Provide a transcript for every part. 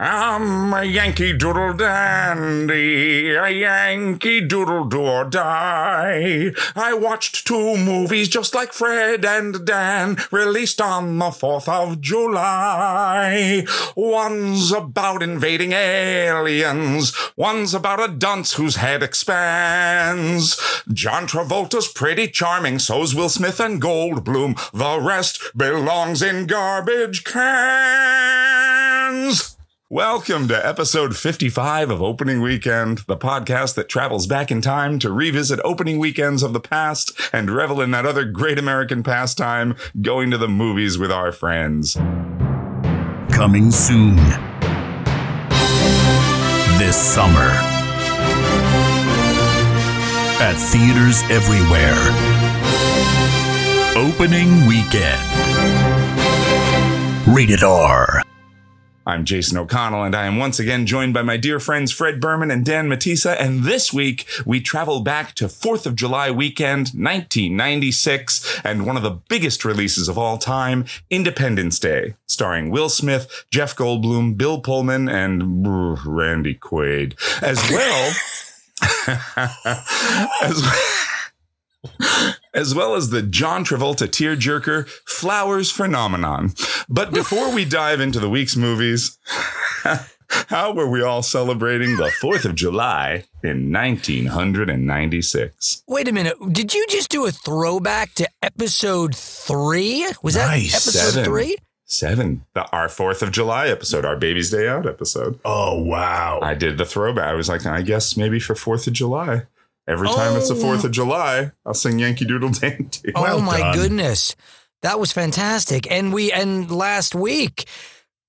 I'm a Yankee Doodle Dandy, a Yankee Doodle do or die. I watched two movies just like Fred and Dan, released on the 4th of July. One's about invading aliens, one's about a dunce whose head expands. John Travolta's pretty charming, so's Will Smith and Goldblum. The rest belongs in garbage cans. Welcome to episode 55 of Opening Weekend, the podcast that travels back in time to revisit opening weekends of the past and revel in that other great American pastime, going to the movies with our friends. Coming soon. This summer. At theaters everywhere. Opening weekend. Rated R. I'm Jason O'Connell, and I am once again joined by my dear friends Fred Berman and Dan Matissa. And this week, we travel back to 4th of July weekend, 1996, and one of the biggest releases of all time, Independence Day, starring Will Smith, Jeff Goldblum, Bill Pullman, and Randy Quaid, as well as as well as the John Travolta tearjerker Flowers phenomenon. But before we dive into the week's movies, how were we all celebrating the 4th of July in 1996? Wait a minute. Did you just do a throwback to episode three? Was that Nice. episode Seven. three? Seven, the, our 4th of July episode, our Baby's Day Out episode. Oh, wow. I did the throwback. I was like, I guess maybe for 4th of July. Every time it's the Oh. 4th of July, I'll sing Yankee Doodle Dandy. oh Well my done. goodness. That was fantastic. And we and last week,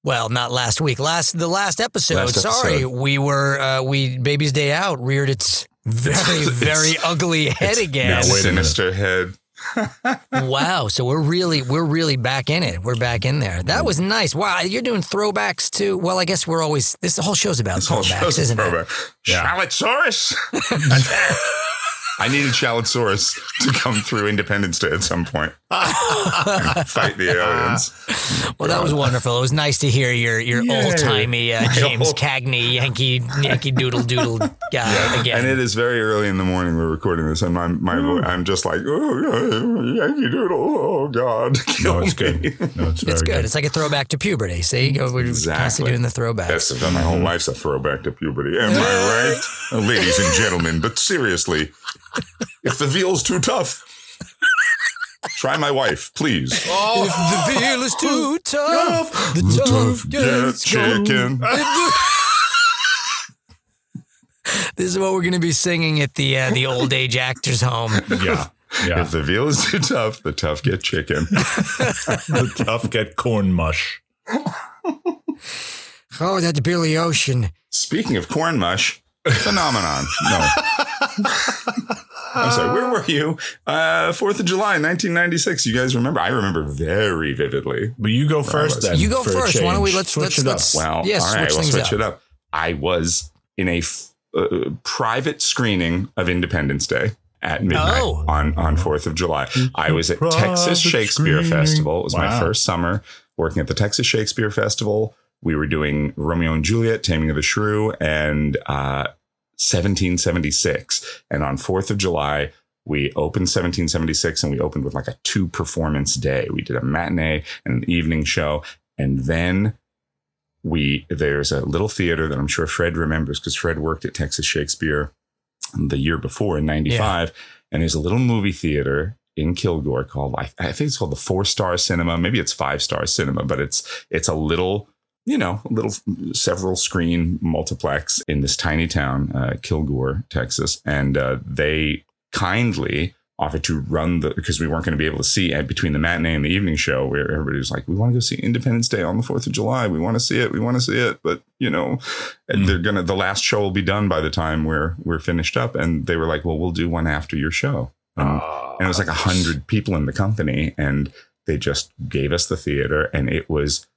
well, not last week, last the last episode, Last sorry, episode. we were uh we baby's day out reared its very, It's- very ugly head again. Now, wait a minute. Sinister head. wow. So we're really we're really back in it. We're back in there. That was nice. Wow, you're doing throwbacks too. Well, I guess we're always this whole show's about This whole throwbacks, show's a isn't it? throwback. Yeah. Shallotsaurus. I needed Shallotsaurus to come through Independence Day at some point. fight the aliens. Well, that was wonderful. It was nice to hear your your old timey uh, James old- Cagney Yankee Yankee Doodle Doodle guy again. And it is very early in the morning. We're recording this, and my my vo- I'm just like, oh, Yankee Doodle. Oh God, kill No, it's me. good. No, it's very it's good. good. It's like a throwback to puberty. See, we're constantly doing the throwbacks. Yes, I've done my whole life's a throwback to puberty. Am I right, Uh, ladies and gentlemen? But seriously, if the veal's too tough, try my wife, please. If the veal is too tough, the tough Get gets chicken. This is what we're going to be singing at the uh, the old age actors home. Yeah. Yeah. If the veal is too tough, the tough get chicken. the tough get corn mush. Oh, that's Billy Ocean. Speaking of corn mush, phenomenon. No. I'm sorry, where were you? Uh, 4th of July, 1996. You guys remember? I remember very vividly. But you go first then. You go first. Why don't we let's switch let's it up. let's Well, yeah, all right, switch we'll switch up. it up. I was in a f- uh, private screening of Independence Day at midnight Oh. on on Fourth of July. I was at Private Texas Shakespeare screening. Festival. It was my first summer working at the Texas Shakespeare Festival. We were doing Romeo and Juliet, Taming of the Shrew, and uh, 1776. And on Fourth of July. We opened 1776 and we opened with like a two performance day. We did a matinee and an evening show. And then we there's a little theater that I'm sure Fred remembers because Fred worked at Texas Shakespeare the year before in '95, and there's a little movie theater in Kilgore called I, I think it's called the Four Star Cinema. Maybe it's Five Star Cinema, but it's it's a little you know a little several screen multiplex in this tiny town, uh, Kilgore, Texas, and uh, they kindly offered to run the because we weren't going to be able to see at between the matinee and the evening show where everybody was like we want to go see independence day on the 4th of july. We want to see it. We want to see it. But you know and Mm. they're gonna the last show will be done by the time we're we're finished up. And they were like well we'll do one after your show. And, and it was like a hundred people in the company and they just gave us the theater and it was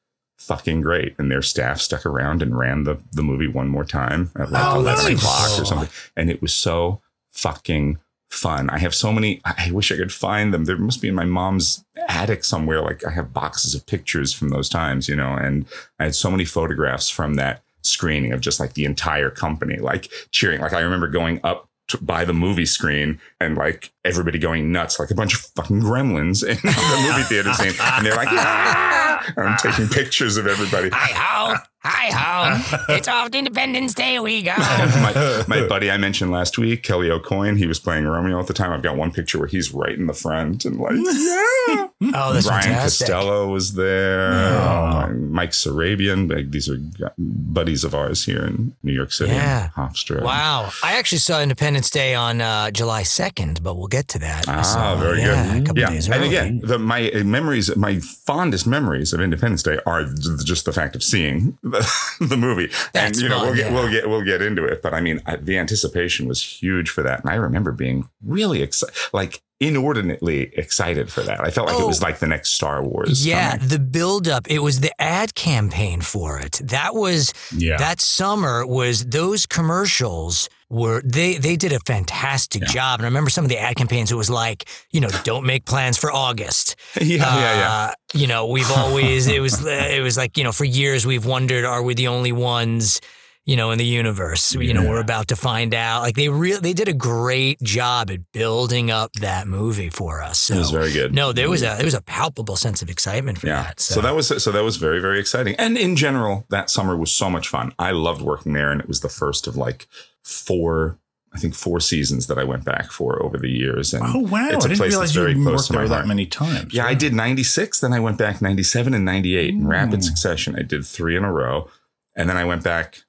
fucking great and their staff stuck around and ran the the movie one more time at like Oh, 11 nice. o'clock or something and it was so fucking fun. I have so many. I wish I could find them. There must be in my mom's attic somewhere. Like I have boxes of pictures from those times, you know, and I had so many photographs from that screening of just like the entire company, like cheering. Like I remember going up by the movie screen and like everybody going nuts, like a bunch of fucking gremlins in the movie theater scene, and they're like, "Ah!" I'm taking pictures of everybody. Hi ho, hi ho. It's off Independence Day we go. my, my buddy I mentioned last week, Kelly O'Coin, he was playing Romeo at the time. I've got one picture where he's right in the front and like, yeah. Oh, that's Ryan fantastic. Costello was there. Oh. Oh, Mike Sarabian. Like, these are buddies of ours here in New York City. Yeah. Hofstra. Wow. I actually saw Independence Day on uh, July 2nd, but we'll get to that. I Ah, saw- very yeah, good. A couple yeah, and early. again, the, my uh, memories, my fondest memories of Independence Day are just the fact of seeing the, the movie. That's and you know, fun, we'll get yeah. we'll get we'll get into it. But I mean, I, the anticipation was huge for that, and I remember being really excited, like inordinately excited for that. I felt like it was Oh. like the next Star Wars. Yeah, coming. the buildup. It was the ad campaign for it. That was Yeah. that summer was those commercials were they they did a fantastic job. And I remember some of the ad campaigns. It was like you know, don't make plans for August. yeah, yeah, yeah. Uh, you know, we've always it was it was like you know for years we've wondered are we the only ones you know in the universe you know we're about to find out like they really they did a great job at building up that movie for us so It was very good. no there was a there was a palpable sense of excitement for Yeah. that So. that was so that was very very exciting. And in general, that summer was so much fun. I loved working there, and it was the first of like four, I think four seasons that I went back for over the years. And Oh wow! it's I a didn't place realize that's you worked there that many times. Yeah, I did 96, then I went back 97 and 98 in rapid Mm. succession. I did three in a row. And then I went back.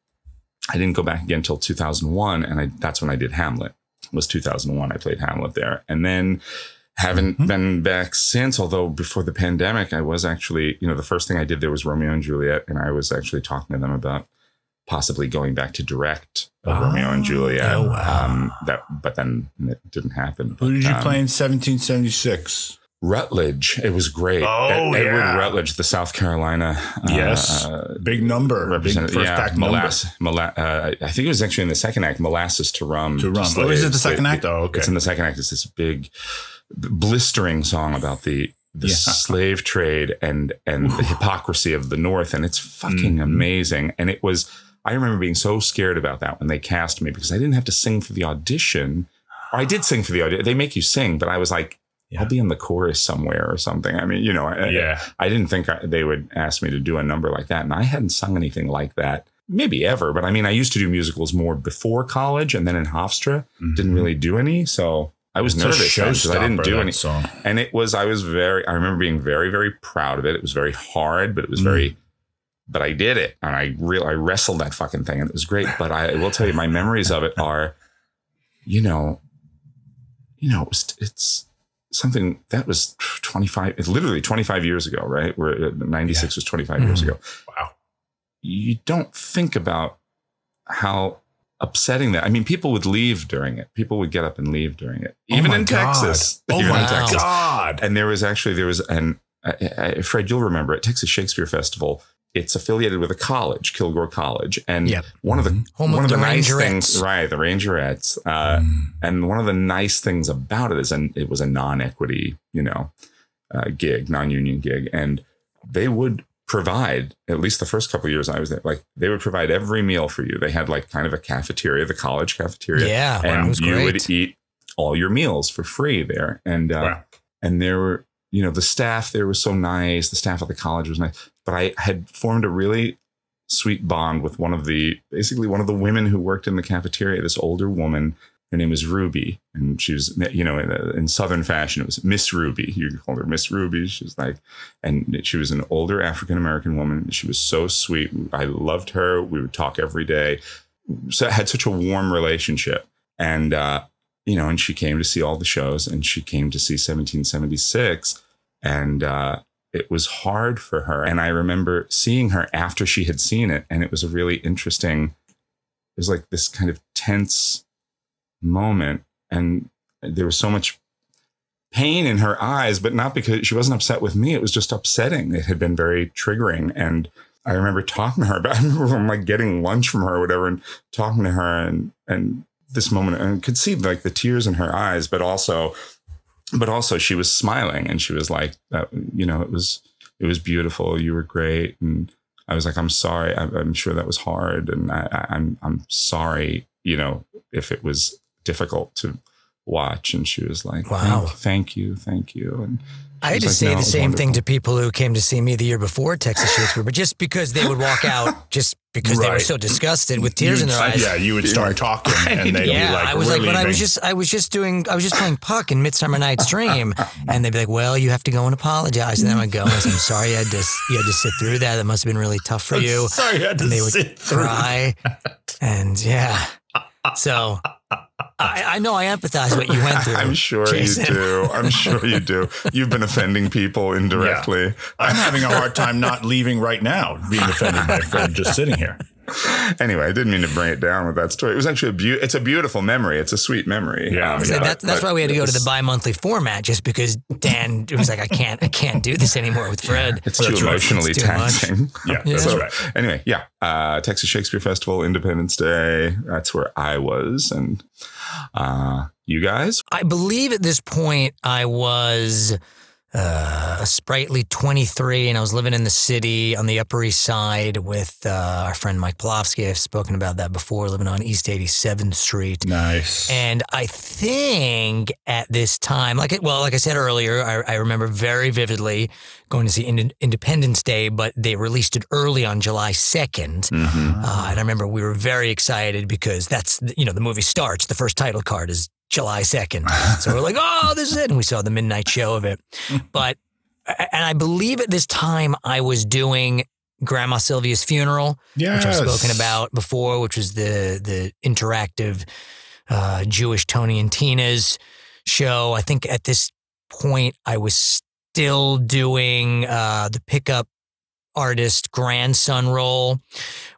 I didn't go back again until 2001. And I, that's when I did Hamlet. It was 2001. I played Hamlet there. And then haven't Mhm. been back since. Although before the pandemic, I was actually, you know, the first thing I did there was Romeo and Juliet. And I was actually talking to them about possibly going back to direct uh, Romeo and Juliet. oh, wow. um, that, but then it didn't happen. Who did you Um, play in 1776? Rutledge. It was great. Oh, Ed- Edward yeah. Rutledge, the South Carolina. uh, Yes, Uh, big number, big representative. first yeah, molass, mola- uh, I think it was actually in the second act, molasses to rum. to run. Oh, is it the second It- act? Oh, okay. It's in the second act. It's this big, blistering song about the the Yeah. slave trade and and the hypocrisy of the North, and it's fucking Mhm. amazing. And it was. I remember being so scared about that when they cast me because I didn't have to sing for the audition. Or I did sing for the audition. They make you sing, but I was like, Yeah. I'll be in the chorus somewhere or something. I mean, you know, I, yeah, I didn't think I, they would ask me to do a number like that. And I hadn't sung anything like that, maybe ever. But I mean, I used to do musicals more before college and then in Hofstra, didn't really do any. So I was Mm-hmm. It's nervous then 'cause I didn't do any. song. And it was, I was very, I remember being very, very proud of it. It was very hard, but it was very, but I did it. And I real, I wrestled that fucking thing and it was great. But I will tell you, my memories of it are, you know, you know, it was, it's something that was 25, literally 25 years ago, right? Where uh, 96 was 25 years Mhm. ago. Wow. You don't think about how upsetting that. I mean, people would leave during it. People would get up and leave during it, Oh even my in God. Texas. Oh my Texas. God! And there was actually there was an uh, uh, Fred, you'll remember at Texas Shakespeare Festival. It's affiliated with a college, Kilgore College, and Yep. one of the Home one of of the, the nice things, right? The Rangerettes, uh, Mm. and one of the nice things about it is, and it was a non-equity, you know, uh, gig, non-union gig, and they would provide at least the first couple of years I was there, like they would provide every meal for you. They had like kind of a cafeteria, the college cafeteria, yeah and was you great would eat all your meals for free there, and uh, Wow. and there were you know the staff there was so nice the staff at the college was nice but i had formed a really sweet bond with one of the basically one of the women who worked in the cafeteria this older woman. Her name is ruby and she was you know in, in southern fashion it was miss ruby. You call her miss ruby. She's like and she was an older african american woman. She was so sweet. I loved her. We would talk every day. So had such a warm relationship. And uh you know, and she came to see all the shows and she came to see 1776 and uh, it was hard for her. And I remember seeing her after she had seen it and it was a really interesting, it was like this kind of tense moment. And there was so much pain in her eyes, but not because she wasn't upset with me. It was just upsetting. It had been very triggering. And I remember talking to her about, I remember like getting lunch from her or whatever and talking to her and, and this moment and could see like the tears in her eyes, but also, but also she was smiling and she was like, uh, you know, it was it was beautiful. You were great, and I was like, I'm sorry. I'm, I'm sure that was hard, and I, I, I'm I'm sorry. You know, if it was difficult to watch. And she was like, Wow. thank, thank you, thank you. And I had to like, say "No, the same thing to people who came to see me the year before Texas Shakespeare, but just because they would walk out, just because they were so disgusted with tears in You'd- their eyes. Yeah, you would start talking, and they'd Yeah, be like, I was "We're like, but I was just, I was just doing, I was just playing puck in Midsummer Night's Dream, and they'd be like, "Well, you have to go and apologize." And then I would go, and I said, "I'm sorry, you had to, you had to sit through that. That must have been really tough for you." Sorry, I had to and they would sit through. cry, and yeah. So I, I know I empathize what you went through. I'm sure Jason. you do. I'm sure you do. You've been offending people indirectly. I'm having a hard time not leaving right now, being offended by a friend just sitting here. Anyway, I didn't mean to bring it down with that story. It was actually a beau- It's a beautiful memory. It's a sweet memory. Yeah, Um, So yeah. that's that's why we had to go to the bi-monthly format, just because Dan it was like, I can't, I can't do this anymore with Fred. It's Well, too that's right. emotionally It's too taxing. Yeah, Yeah. that's So, right. Anyway, yeah. Uh, Texas Shakespeare Festival, Independence Day. That's where I was. And uh, you guys? I believe at this point I was uh, a sprightly 23 and I was living in the city on the Upper East Side with uh, our friend Mike Polofsky. I've spoken about that before, living on East 87th Street. Nice. And I think at this time, like it, well, like I said earlier, I, I remember very vividly going to see Ind- Independence Day, but they released it early on July 2nd. Mm-hmm. Uh, and I remember we were very excited because that's, you know, the movie starts, the first title card is July 2nd. So we're like, oh, this is it. And we saw the midnight show of it. But, and I believe at this time I was doing Grandma Sylvia's funeral, yes. which I've spoken about before, which was the, the interactive uh, Jewish Tony and Tina's show. I think at this point I was still doing uh, the pickup artist grandson role,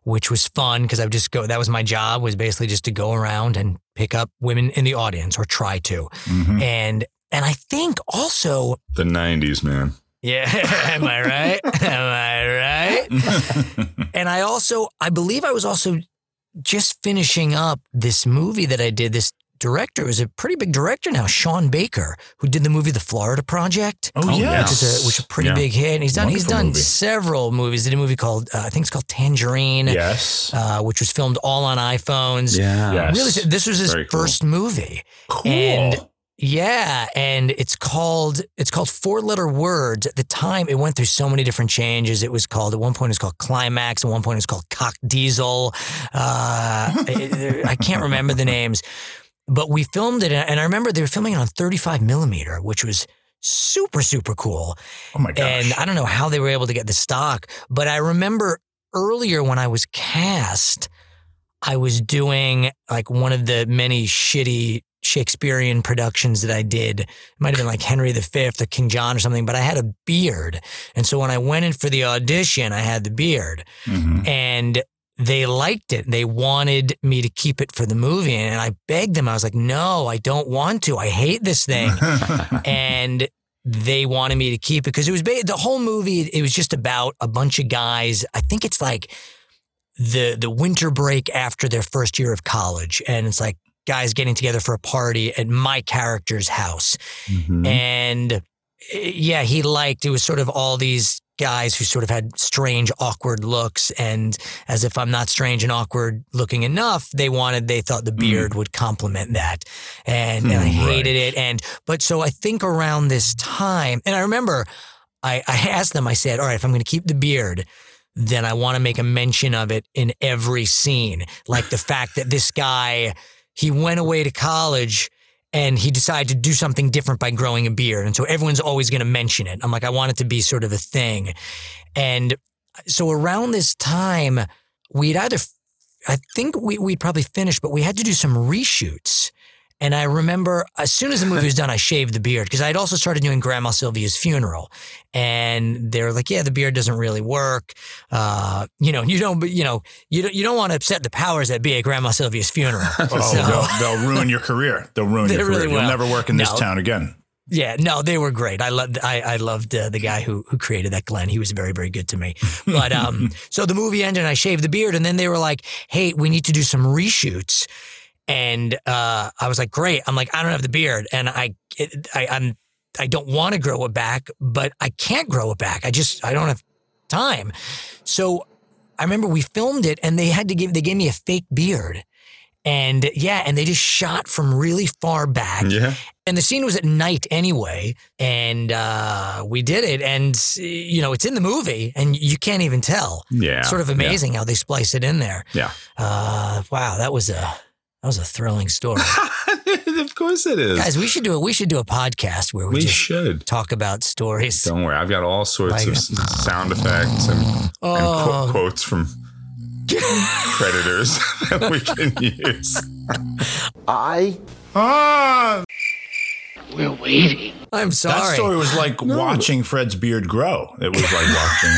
which was fun because I would just go. That was my job was basically just to go around and pick up women in the audience or try to. Mhm. And and I think also, The 90s, man. yeah, am I right? Am I right? And I also, I believe I was also just finishing up this movie that I did. This director is a pretty big director now, Sean Baker, who did the movie The Florida Project. Oh, Oh, yeah. Which is a which is a pretty Yeah. big hit. And he's done he's done movie. several movies. He did a movie called uh, I think it's called Tangerine, Yes. uh, which was filmed all on iPhones. Yeah. Yes. Really, this was his Very cool. first movie. cool. and- Yeah, and it's called it's called Four Letter Words. At the time, it went through so many different changes. It was called at one point it was called Climax. At one point it was called Cock Diesel. Uh, I can't remember the names, but we filmed it, and I remember they were filming it on 35 millimeter, which was super super cool. oh my gosh. And I don't know how they were able to get the stock, but I remember earlier when I was cast, I was doing like one of the many shitty Shakespearean productions that I did. It might have been like Henry V or King John or something, but I had a beard. And so when I went in for the audition, I had the beard Mhm. and they liked it. They wanted me to keep it for the movie. And I begged them. I was like, no, I don't want to. I hate this thing and they wanted me to keep it because it was ba- the whole movie. It was just about a bunch of guys. I think it's like the the winter break after their first year of college, and it's like guys getting together for a party at my character's house. Mhm. And yeah, he liked it was sort of all these guys who sort of had strange, awkward looks. And as if I'm not strange and awkward looking enough, they wanted, they thought the beard would complement that. And, and I Hmm, hated it. And, but so I think around this time, and I remember I, I asked them, I said, all right, if I'm going to keep the beard, then I want to make a mention of it in every scene. Like the fact that this guy, he went away to college and he decided to do something different by growing a beard. And so everyone's always going to mention it. I'm like, I want it to be sort of a thing. And so around this time, we'd either, I think we, we'd probably finished, but we had to do some reshoots. And I remember as soon as the movie was done, I shaved the beard because I'd also started doing Grandma Sylvia's funeral. And they were like, yeah, the beard doesn't really work. Uh, you know, you don't, you know, you don't, you don't want to upset the powers that be at Grandma Sylvia's funeral. Oh, So- they'll, they'll ruin your career. They'll ruin They your really career. You'll never work in this town again. Yeah, no, they were great. I loved I, I loved uh, the guy who who created that Glenn. He was very very good to me. But um, so the movie ended, and I shaved the beard, and then they were like, "Hey, we need to do some reshoots." And uh, I was like, great. I'm like, I don't have the beard, and I, it, I I'm I don't want to grow it back, but I can't grow it back. I just I don't have time. So I remember we filmed it, and they had to give they gave me a fake beard. And yeah, and they just shot from really far back. Yeah. And the scene was at night anyway. And uh, we did it. And, you know, it's in the movie and you can't even tell. Yeah. It's Sort of Yeah. amazing how they splice it in there. Yeah. Uh, wow, that was a that was a thrilling story. of course it is. Guys, we should do a we should do a podcast where we, we just should. talk about stories. Don't worry. I've got all sorts Like- of sound effects and, and Oh. qu- quotes from predators that we can use. I ah! We're waiting. I'm sorry. That story was like watching Fred's beard grow. It was like watching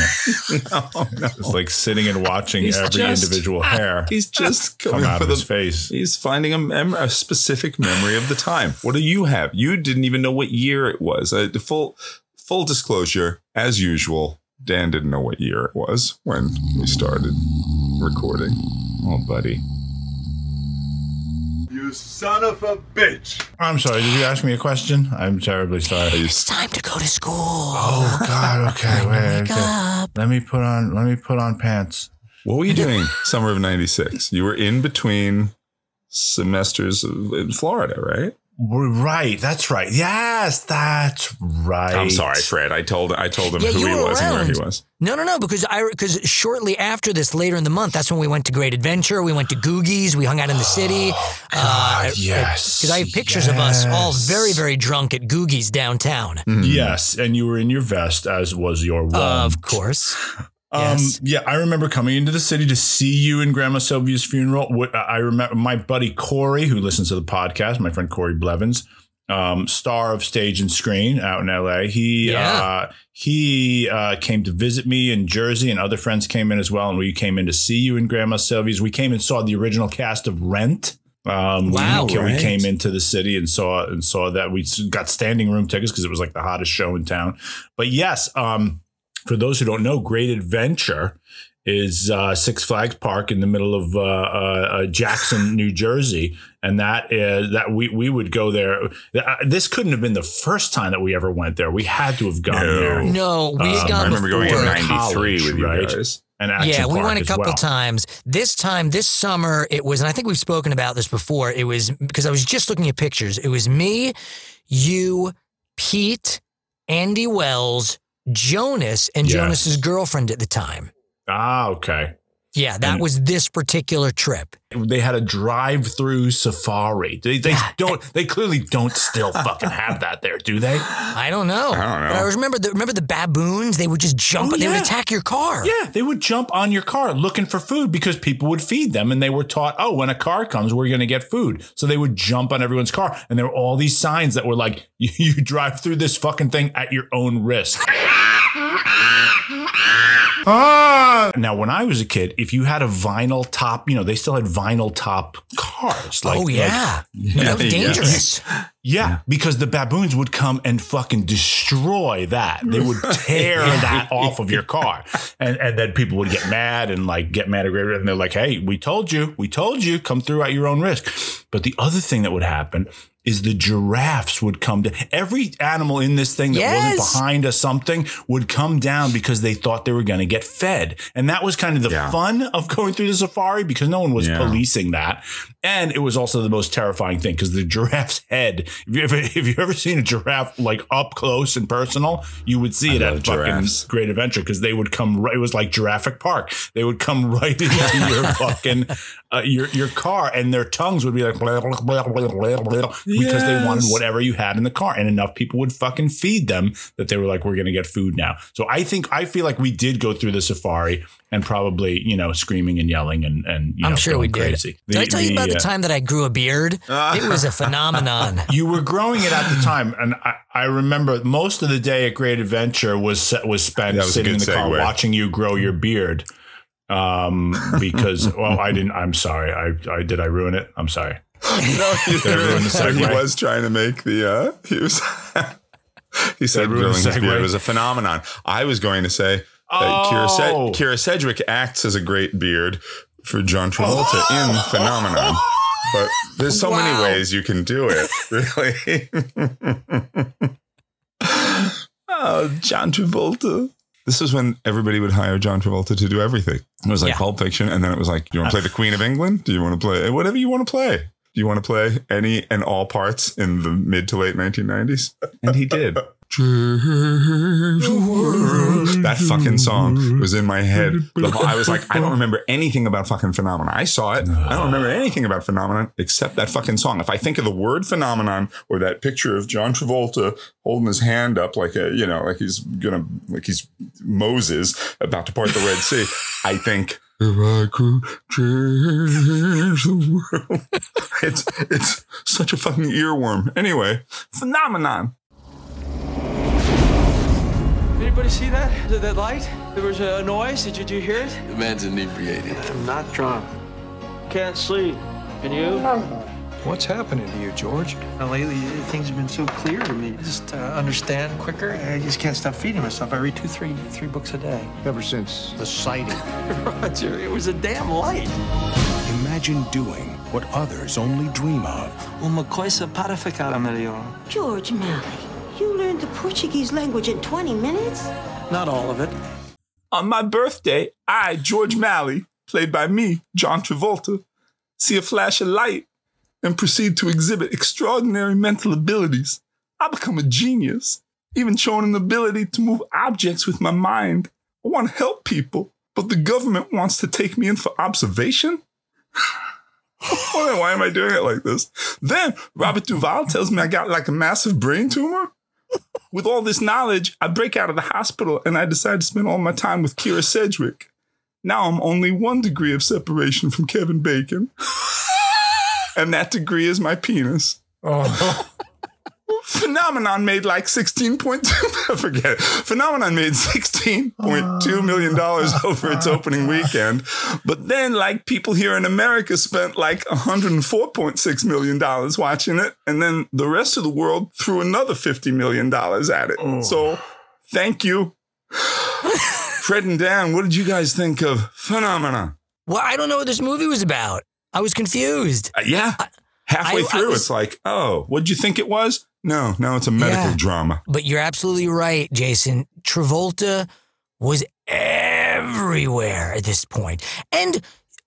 it. no, no. It's like sitting and watching He's every just- individual hair He's just come coming out for of the his face. He's finding a, mem- a specific memory of the time. What do you have? You didn't even know what year it was. Uh, the full full disclosure, as usual, Dan didn't know what year it was when we started recording. Oh, buddy. You son of a bitch! I'm sorry. Did you ask me a question? I'm terribly sorry. it's time to go to school. Oh God. Okay. Wait. Wake okay. up. Let me put on. Let me put on pants. What were you doing summer of 96? You were in between semesters of- in Florida, right? We're right. That's right. Yes, that's right. I'm sorry, Fred. I told I told him Yeah, who he were was and where he was. No, no, no, because I because shortly after this, later in the month, that's when we went to Great Adventure. We went to Googie's. We hung out in the city. Uh, God, yes, Because I have pictures of us all very, very drunk at Googie's downtown. Mm-hmm. Yes, and you were in your vest, as was your wand. Of course. Um, Yes. Yeah, I remember coming into the city to see you in Grandma Sylvia's funeral. I remember, my buddy Corey, who listens to the podcast, my friend Corey Blevins, um, star of stage and screen out in LA. He Yeah. uh, he uh, came to visit me in Jersey, and other friends came in as well. And we came in to see you in Grandma Sylvia's. We came and saw the original cast of Rent. Um, Wow, we, we came into the city and saw and saw that we got standing room tickets because it was like the hottest show in town. But yes, um, for those who don't know, Great Adventure is uh, Six Flags Park in the middle of uh, uh, uh, Jackson, New Jersey, and that is that we we would go there. Uh, This couldn't have been the first time that we ever went there. We had to have gone No. there. No, we had Um, gone I remember going in '93 with you right? guys. And Action Yeah, we Park went a couple well. times. This time, this summer, it was, and I think we've spoken about this before. It was because I was just looking at pictures. It was me, you, Pete, Andy Wells, Jonas, and Yes. Jonas's girlfriend at the time. Ah, okay. Yeah, that And- was this particular trip. They had a drive-through safari. They they don't. They clearly don't still fucking have that there, do they? I don't know. I don't know. But I remember the remember the baboons. They would just jump. Oh, They would attack your car. Yeah, they would jump on your car looking for food because people would feed them and they were taught, oh, when a car comes, we're going to get food. So they would jump on everyone's car. And there were all these signs that were like, you, you drive through this fucking thing at your own risk. Now, when I was a kid, if you had a vinyl top, you know, they still had vinyl top cars. Like, oh like- yeah, that was yeah. dangerous. yeah, because the baboons would come and fucking destroy that. They would tear that off of your car. And and then people would get mad and like get mad at Great and they're like, "Hey, we told you. We told you. Come through at your own risk." But the other thing that would happen is the giraffes would come to every animal in this thing that Yes. wasn't behind a something would come down because they thought they were going to get fed. And that was kind of the Yeah. fun of going through the safari because no one was Yeah. policing that. And it was also the most terrifying thing because the giraffe's head, if you ever if you've ever seen a giraffe like up close and personal, you would see I it love at fucking. Great Adventure because they would come right. It was like Jurassic Park. They would come right into your fucking uh, your your car, and their tongues would be like blah, blah, blah, because they wanted whatever you had in the car, and enough people would fucking feed them that they were like, "We're gonna get food now." So I think I feel like we did go through the safari and probably you know screaming and yelling and and you I'm know, sure we going did. crazy. Did I tell you about the uh, time that I grew a beard? it was a phenomenon. you were growing it at the time, and I, I remember most of the day at Great Adventure was was spent was sitting in good the car watching you grow your beard. Um, because well, I didn't. I'm sorry. I, I did. I ruin it. I'm sorry. No, he, Did I ruin the he was trying to make the. Uh, he was. he said grilling his beard was a phenomenon. I was going to say that Kyra, Sed- Oh. Kyra Sedgwick acts as a great beard for John Travolta in Phenomenon. but there's so many ways you can do it. Really. oh, John Travolta. This is when everybody would hire John Travolta to do everything. It was like Yeah. Pulp Fiction, and then it was like, do you want to play the Queen of England? Do you want to play whatever you want to play? Do you want to play any and all parts in the mid to late 1990s? And he did. that fucking song was in my head. I was like, I don't remember anything about fucking phenomenon. I saw it. I don't remember anything about phenomenon except that fucking song. If I think of the word phenomenon or that picture of John Travolta holding his hand up like a, you know, like he's gonna, like he's Moses about to part the Red Sea, I think. If I could change the world, it's it's such a fucking earworm. Anyway, phenomenon. Did anybody see that? That- That light? There was a noise. Did you, did you hear it? The man's inebriated. I'm not drunk. Can't sleep. Can you? What's happening to you, George? Now, lately, things have been so clear to me. Just uh, understand quicker. I just can't stop feeding myself. I read two, three, three books a day. Ever since the sighting. Roger, it was a damn light. Imagine doing what others only dream of. Uma coisa para ficar melhor. George Malley, you learned the Portuguese language in 20 minutes? Not all of it. On my birthday, I, George Malley, played by me, John Travolta, see a flash of light and proceed to exhibit extraordinary mental abilities. I become a genius, even showing an ability to move objects with my mind. I want to help people, but the government wants to take me in for observation? Why am I doing it like this? Then Robert Duvall tells me I got like a massive brain tumor. With all this knowledge, I break out of the hospital and I decide to spend all my time with Kyra Sedgwick. Now I'm only one degree of separation from Kevin Bacon. and that degree is my penis. Oh. Phenomenon made like 16.2 forget it. Phenomenon made 16.2 million dollars over its opening weekend. But then like people here in America spent like 104.6 million dollars watching it and then the rest of the world threw another 50 million dollars at it. Oh. So thank you. Fred and Dan, what did you guys think of Phenomenon? Well, I don't know what this movie was about. I was confused. Uh, yeah. Halfway I- I through, was- it's like, oh, what'd you think it was? No, no, it's a medical Yeah. drama. But you're absolutely right, Jason. Travolta was everywhere at this point. And,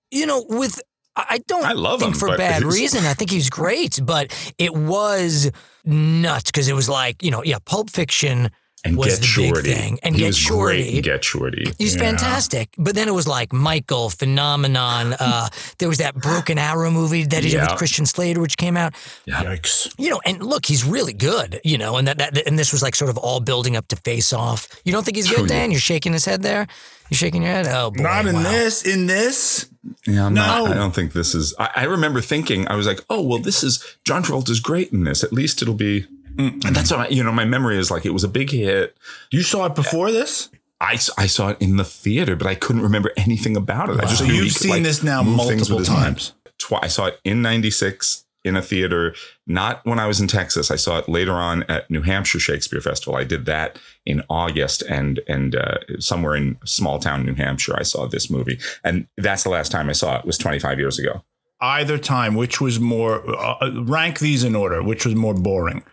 you know, with, I I don't I love think him, for bad reason. I think he's great, but it was nuts because it was like, you know, yeah, Pulp Fiction And was Get the Shorty. big thing. And he Get was Shorty. great in Get Shorty. He's Yeah. fantastic. But then it was like Michael, Phenomenon. Uh, there was that Broken Arrow movie that he did with Christian Slater, which came out. Yikes. You know, and look, he's really good. You know, and that, that and this was like sort of all building up to Face Off. You don't think he's good, Oh, yeah. Dan? You're shaking his head there. You're shaking your head. Oh, boy, Not in wow. this. In this. Yeah, I'm not, No. I don't think this is. I, I remember thinking, I was like, oh, well, this is John Travolta's great in this. At least it'll be. And that's what I, you know, my memory is like it was a big hit. You saw it before this? I, I saw it in the theater, but I couldn't remember anything about it. I just So you've could, seen like, this now multiple with his mind. times. I saw it in '96 in a theater, not when I was in Texas. I saw it later on at New Hampshire Shakespeare Festival. I did that in August, and and uh, somewhere in small town New Hampshire, I saw this movie, and that's the last time I saw it. Was 25 years ago. Either time, which was more, uh, rank these in order, which was more boring?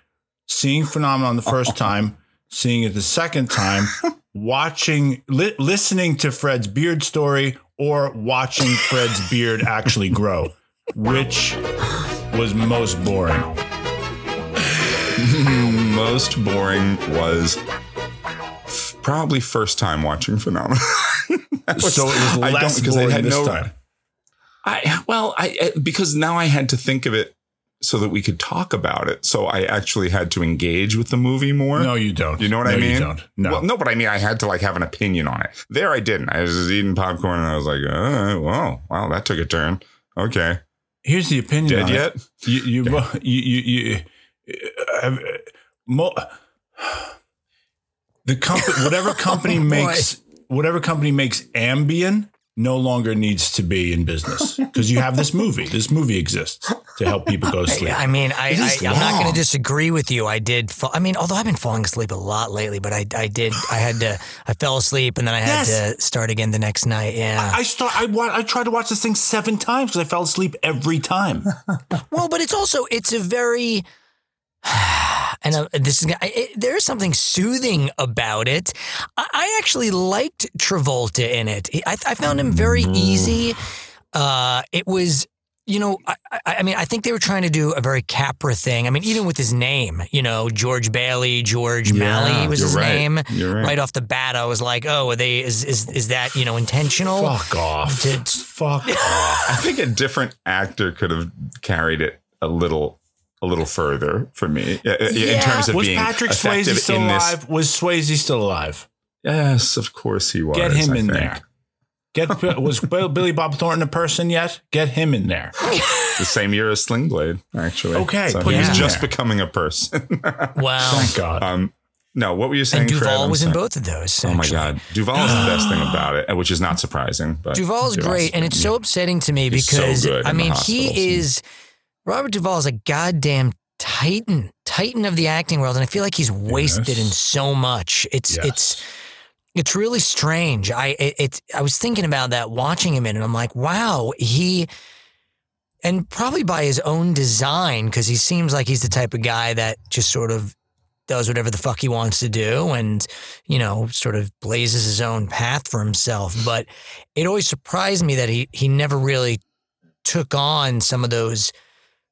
Seeing Phenomenon the first time, seeing it the second time, watching, li- listening to Fred's beard story, or watching Fred's beard actually grow. Which was most boring? Most boring was f- probably first time watching Phenomenon. Was- so it was I don't- less because I boring had this no- time. I well, I I- because now I had to think of it so that we could talk about it. So I actually had to engage with the movie more. No, you don't. You know what No, I mean? You don't. No. Well, no, but I mean, I had to like have an opinion on it. There, I didn't. I was just eating popcorn, and I was like, oh, "Well, wow, that took a turn." Okay, Here's the opinion. dead on it. yet? You you you you, you uh, mo- the company whatever company Oh, makes whatever company makes Ambien no longer needs to be in business because you have this movie. This movie exists to help people go to sleep. I mean, I, It is I I'm not going to disagree with you. I did. Fall, I mean, although I've been falling asleep a lot lately, but I, I did. I had to. I fell asleep and then I had Yes. to start again the next night. Yeah. I start. I wa- I tried to watch this thing seven times because I fell asleep every time. well, but it's also it's a very. And uh, this is I- it, there is something soothing about it. I, I actually liked Travolta in it. I, I found him very easy. Uh, it was, you know, I, I, I mean, I think they were trying to do a very Capra thing. I mean, even with his name, you know, George Bailey, George Malley was his right. name. You're right. off the bat, I was like, oh, are they? Is is is that you know intentional? Fuck off. To- Fuck off. I think a different actor could have carried it a little, a little further for me uh, in terms of Was being Patrick effective Swayze still in this. alive? Was Swayze still alive? Yes, of course he was. Get him I in think. there. Get was Billy Bob Thornton a person yet? Get him in there. The same year as Sling Blade, actually. Okay, so put he was just there. becoming a person. Wow. Thank God. um, no, what were you saying? And Duvall I'm was in both of those. Oh my. God, Duvall is the best thing about it, which is not surprising. But Duvall's great, and it's so upsetting to me He's so because I mean he is Robert Duvall is a goddamn titan, titan of the acting world, and I feel like he's wasted Yes. in so much. It's Yes. it's it's really strange. I it, it's I was thinking about that watching him in, and I'm like, wow, he. And probably by his own design, because he seems like he's the type of guy that just sort of does whatever the fuck he wants to do and, you know, sort of blazes his own path for himself. But it always surprised me that he he never really took on some of those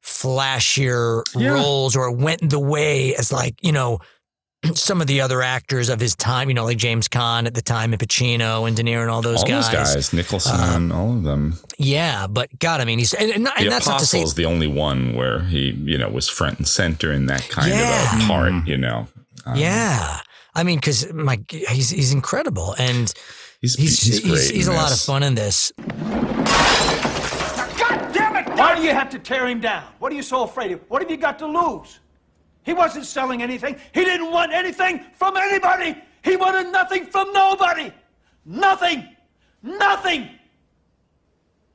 flashier Yeah. roles or went the way as like, you know, some of the other actors of his time, you know, like James Caan at the time and Pacino and De Niro and all those all guys. those guys, Nicholson, all of them. Yeah, but God, I mean, he's and, and, not- and the that's not to say Apostle's the only one where he, you know, was front and center in that kind Yeah. of a part. You know, Um, Yeah. I mean, because my he's he's incredible, and he's he's he's, he's, great. he's, in a lot of fun in this. Why do you have to tear him down? What are you so afraid of? What have you got to lose? He wasn't selling anything. He didn't want anything from anybody. He wanted nothing from nobody. Nothing. Nothing.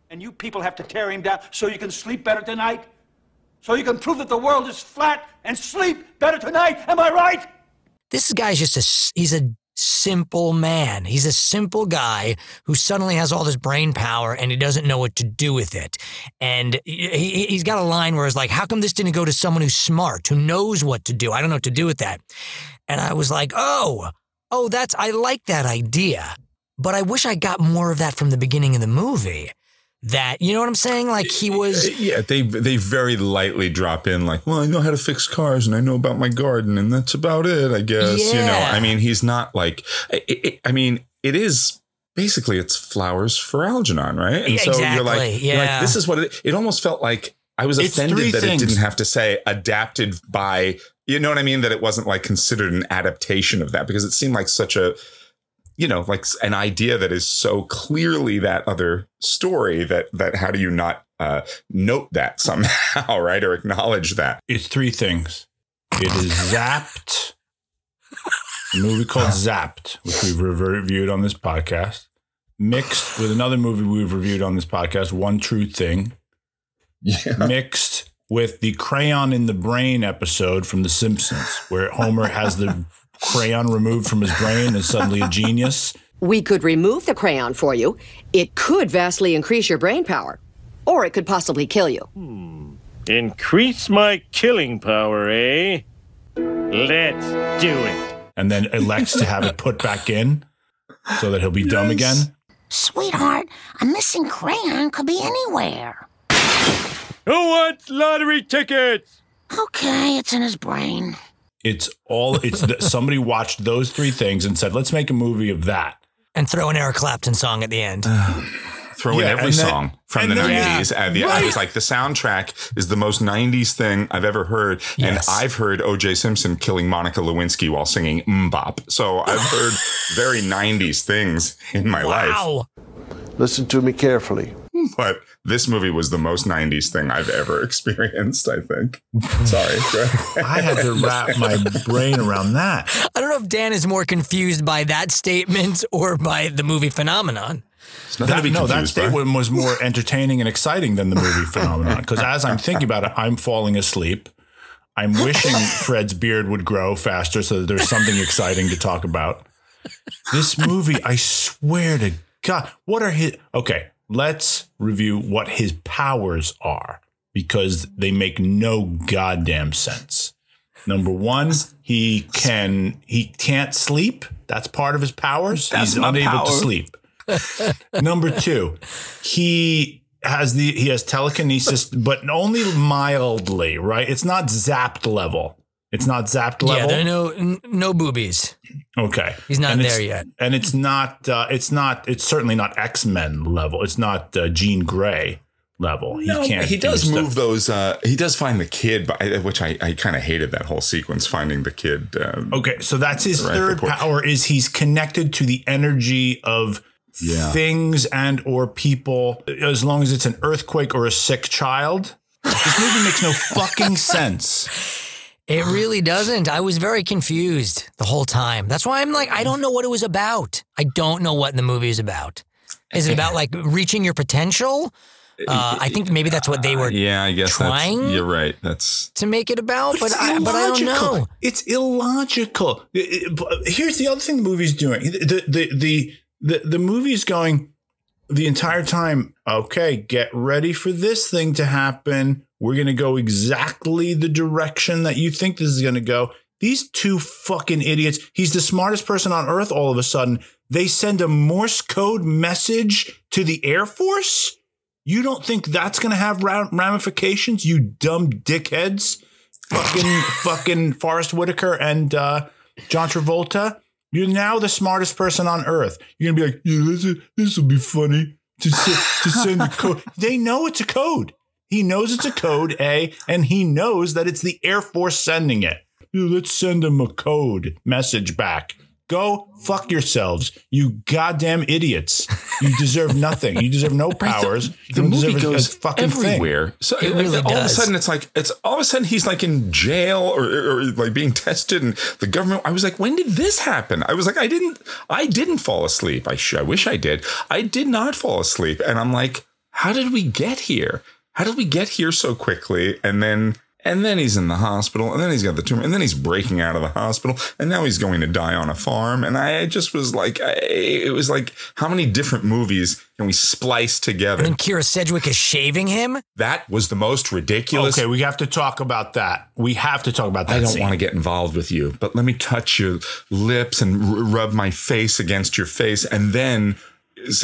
And you people have to tear him down so you can sleep better tonight? So you can prove that the world is flat and sleep better tonight? Am I right? This guy's just a, he's a simple man. He's a simple guy who suddenly has all this brain power and he doesn't know what to do with it. And he, he's got a line where it's like, "How come this didn't go to someone who's smart, who knows what to do? I don't know what to do with that." And I was like, "Oh, oh, that's I like that idea." But I wish I got more of that from the beginning of the movie. That you know what I'm saying? Like he was Yeah, they they very lightly drop in like, well, I know how to fix cars and I know about my garden and that's about it, I guess. You know, I mean, he's not like, it, it, I mean, it is basically it's flowers for Algernon, right? And Yeah, so you're like, exactly, you're like, yeah. this is what it. It almost felt like I was It's offended that things. it didn't have to say adapted by. You know what I mean? That it wasn't like considered an adaptation of that because it seemed like such a you know like an idea that is so clearly that other story that that how do you not uh note that somehow right or acknowledge that It's three things. It is Zapped, a movie called Zapped, which we've reviewed on this podcast, mixed with another movie we've reviewed on this podcast, One True Thing, yeah mixed with the crayon in the brain episode from The Simpsons, where Homer has the crayon removed from his brain is suddenly a genius. We could remove the crayon for you. It could vastly increase your brain power, or it could possibly kill you. Increase my killing power, eh? Let's do it. And then elects to have it put back in so that he'll be dumb again. Sweetheart, a missing crayon could be anywhere. Who wants lottery tickets? Okay, it's in his brain. It's all it's th- somebody watched those three things and said, "Let's make a movie of that." and throw an Eric Clapton song at the end. throw in every and then- song from the then- 90s and the, I was like the soundtrack is the most 90s thing I've ever heard and I've heard OJ Simpson killing Monica Lewinsky while singing MMMBop so I've heard very 90s things in my life Listen to me carefully. but this movie was the most 90s thing I've ever experienced, I think. Sorry. I had to wrap my brain around that. I don't know if Dan is more confused by that statement or by the movie phenomenon. That, to be no, that confused by. statement was more entertaining and exciting than the movie phenomenon. Because as I'm thinking about it, I'm falling asleep. I'm wishing Fred's beard would grow faster so that there's something exciting to talk about. This movie, I swear to God, what are his? Okay, let's review what his powers are because they make no goddamn sense. Number one, he can he can't sleep. That's part of his powers. That's He's unable power. to sleep. Number two, he has the he has telekinesis, but only mildly. Right? It's not zapped level. It's not zapped Yeah, level. there are no n- no boobies. Okay, He's not And there yet. and it's not. Uh, it's not. It's certainly not X Men level. It's not uh, Jean Grey level. No, he can't. he does do move stuff. those. Uh, he does find the kid, but which I, I kind of hated that whole sequence finding the kid. Um, Okay, so that's his Right, third of power. Is he's connected to the energy of Yeah. things and or people. As long as it's an earthquake or a sick child. This movie makes no fucking sense. It really doesn't. I was very confused the whole time. That's why I'm like, I don't know what it was about. I don't know what the movie is about. Is it about like reaching your potential? Uh, I think maybe that's what they were yeah, I guess trying that's, you're right. That's to make it about, but it's I, but I don't know. It's illogical. But Here's the other thing the movie's doing. The the the the, the movie's going the entire time, okay, get ready for this thing to happen. We're going to go exactly the direction that you think this is going to go. These two fucking idiots. He's the smartest person on earth all of a sudden. They send a Morse code message to the Air Force? You don't think that's going to have ramifications, you dumb dickheads? Fucking, fucking Forest Whitaker and uh, John Travolta. You're now the smartest person on earth. You're gonna be like, yeah, this this will be funny to to send a code. They know it's a code. He knows it's a code, A, and he knows that it's the Air Force sending it. Yeah, let's send him a code message back. Go fuck yourselves, you goddamn idiots. You deserve nothing. You deserve no powers. You the don't movie deserve a- a goes fucking thing. everywhere. So It really all of a sudden, it's like it's all of a sudden he's like in jail or, or, or like being tested, and the government. I was like, when did this happen? I was like, I didn't, I didn't fall asleep. I, sh- I wish I did. I did not fall asleep, and I'm like, how did we get here? How did we get here so quickly? And then. And then he's in the hospital, and then he's got the tumor, and then he's breaking out of the hospital, and now he's going to die on a farm. And I just was like, I, it was like, how many different movies can we splice together? And then Kyra Sedgwick is shaving him. That was the most ridiculous. Okay, we have to talk about that. We have to talk about that. I don't scene. want to get involved with you, but let me touch your lips and r- rub my face against your face, and then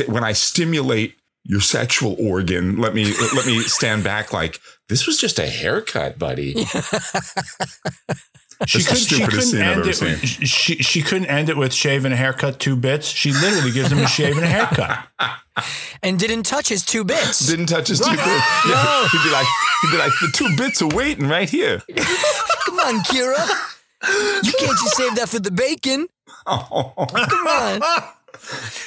when I stimulate your sexual organ, let me let me stand back like this was just a haircut, buddy. She, That's the could, she stupidest couldn't scene I've end ever it. seen. With, she she couldn't end it with shave and a haircut, two bits. She literally gives him a shave and a haircut. and didn't touch his two bits. Didn't touch his two bits. Yeah, he'd be like, he'd be like, the two bits are waiting right here. Come on, Kyra. You can't just save that for the bacon. Oh. Come on.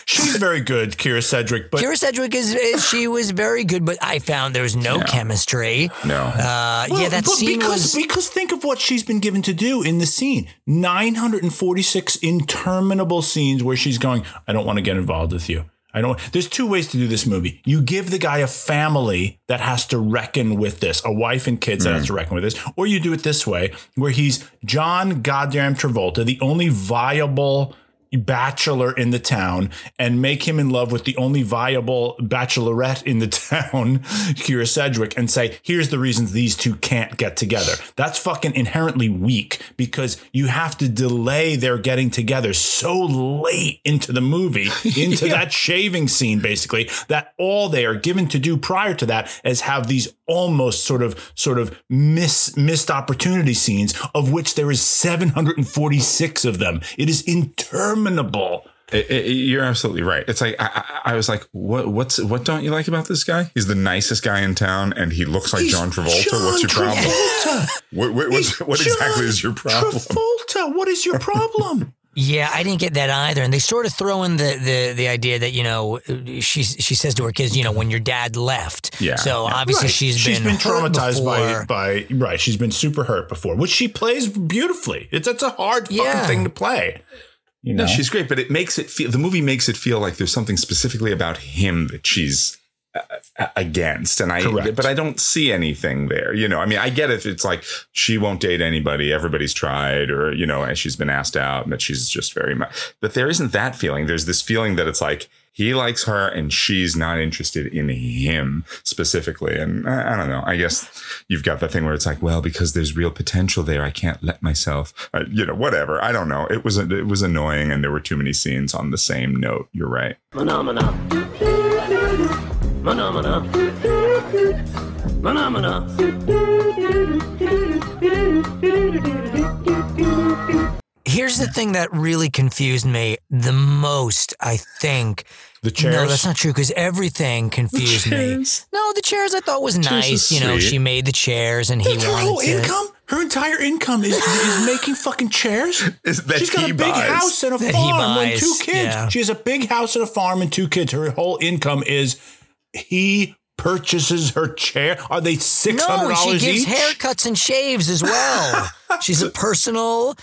She's very good, Kyra Sedgwick. But Kyra Sedgwick is, is she was very good, but I found there was no chemistry. No. Uh, Well, yeah, that but scene because, was. because think of what she's been given to do in the scene 946 interminable scenes where she's going i don't want to get involved with you i don't there's two ways to do this movie you give the guy a family that has to reckon with this a wife and kids that has to reckon with this or you do it this way where he's john goddamn travolta the only viable bachelor in the town and make him in love with the only viable bachelorette in the town, Kyra Sedgwick, and say, here's the reasons these two can't get together. That's fucking inherently weak because you have to delay their getting together so late into the movie, into that shaving scene, basically, that all they are given to do prior to that is have these almost sort of sort of miss missed opportunity scenes of which there is 746 of them. It is interminable. It- it- you're absolutely right. It's like I, I, I was like, what? What's what? Don't you like about this guy? He's the nicest guy in town, and he looks like He's John Travolta. John what's your problem? Travolta. What, what, what exactly is your problem? Travolta, what is your problem? Yeah, I didn't get that either. And they sort of throw in the the, the idea that you know she she says to her kids, you know, when your dad left. Yeah. So Yeah. obviously Right. she's been hurt traumatized before. by by right. She's been super hurt before, which she plays beautifully. It's that's a hard fucking Yeah. thing to play. You know, No, she's great, but it makes it feel the movie makes it feel like there's something specifically about him that she's against and I Correct. but I don't see anything there. You know, I mean, I get if it's like she won't date anybody, everybody's tried or you know, and she's been asked out and that she's just very much but there isn't that feeling. There's this feeling that it's like he likes her and she's not interested in him specifically. And I, I don't know. I guess you've got the thing where it's like, well, because there's real potential there, I can't let myself, uh, you know, whatever. I don't know. It was it was annoying, and there were too many scenes on the same note. You're right. Phenomena. Phenomena. Phenomena. Here's the thing that really confused me the most, I think. The chairs? No, that's not true because everything confused me. chairs? No, the chairs I thought was Chairs nice. You know, sweet. she made the chairs and he That's her wanted whole to. income. Her entire income is, is making fucking chairs. Is that She's got he a big buys. house and a That farm and two kids. yeah. She has a big house and a farm and two kids. Her whole income is he purchases her chair. Are they six hundred dollars? No, she gives each? haircuts and shaves as well. She's a personal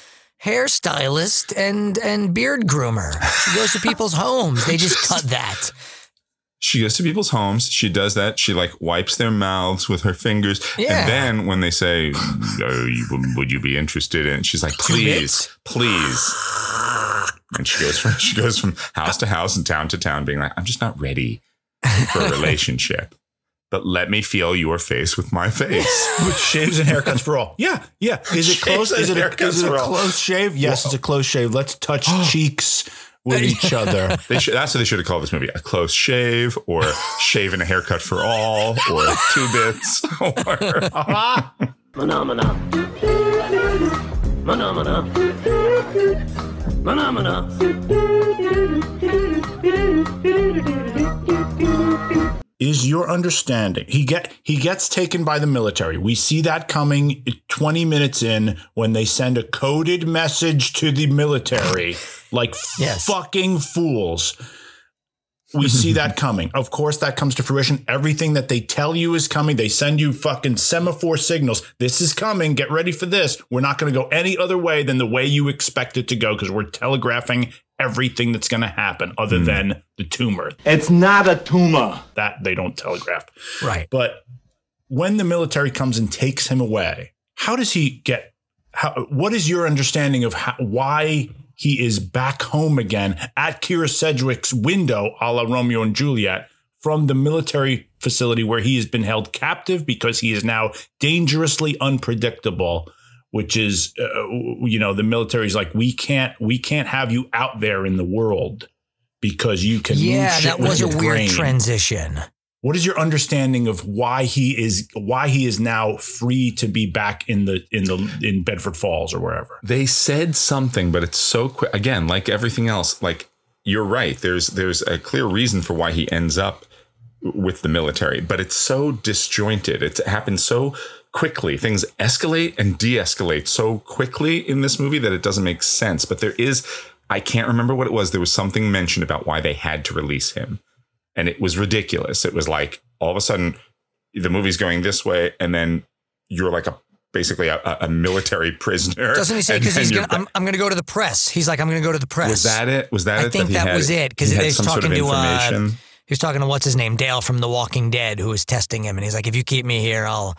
hairstylist and and beard groomer. She goes to people's homes. They just cut that. She goes to people's homes. She does that. She like wipes their mouths with her fingers. Yeah. And then when they say, oh, you, would you be interested in? She's like, please, please. And she goes from she goes from house to house and town to town, being like, I'm just not ready for a relationship. But let me feel your face with my face. With shaves and haircuts for all. Yeah, yeah. Is it close? Is it a, is it a close shave? Yes, it's a close shave. Let's touch cheeks with each other. They should, that's what they should have called this movie: a close shave, or shave and a haircut for all, or two bits, or Phenomena. Phenomena. Phenomena. is your understanding he get he gets taken by the military we see that coming 20 minutes in when they send a coded message to the military like Yes. fucking fools we see that coming of course that comes to fruition everything that they tell you is coming they send you fucking semaphore signals this is coming get ready for this we're not going to go any other way than the way you expect it to go because we're telegraphing everything that's going to happen other hmm. than the tumor It's not a tumor. that they don't telegraph. Right. But when the military comes and takes him away, how does he get? How? What is your understanding of how, why he is back home again at Kyra Sedgwick's window, a la Romeo and Juliet, from the military facility where he has been held captive because he is now dangerously unpredictable. Which is, uh, you know, the military's like we can't, we can't have you out there in the world because you can. Yeah, shit that with was a your weird brain. transition. What is your understanding of why he is why he is now free to be back in the in the in Bedford Falls or wherever? they said something, but it's so quick. Again, like everything else, like you're right. There's there's a clear reason for why he ends up with the military, but it's so disjointed. It happens so quickly. Things escalate and de-escalate so quickly in this movie that it doesn't make sense. But there is, I can't remember what it was. There was something mentioned about why they had to release him, and it was ridiculous. It was like all of a sudden the movie's going this way, and then you're like a basically a, a- military prisoner. Doesn't he say because he's gonna? I'm, I'm gonna go to the press. He's like, I'm gonna go to the press. was that it? Was that I it? think he that had- was it because he he's some sort talking of to uh, he was talking to what's his name Dale from The Walking Dead who was testing him and he's like if you keep me here I'll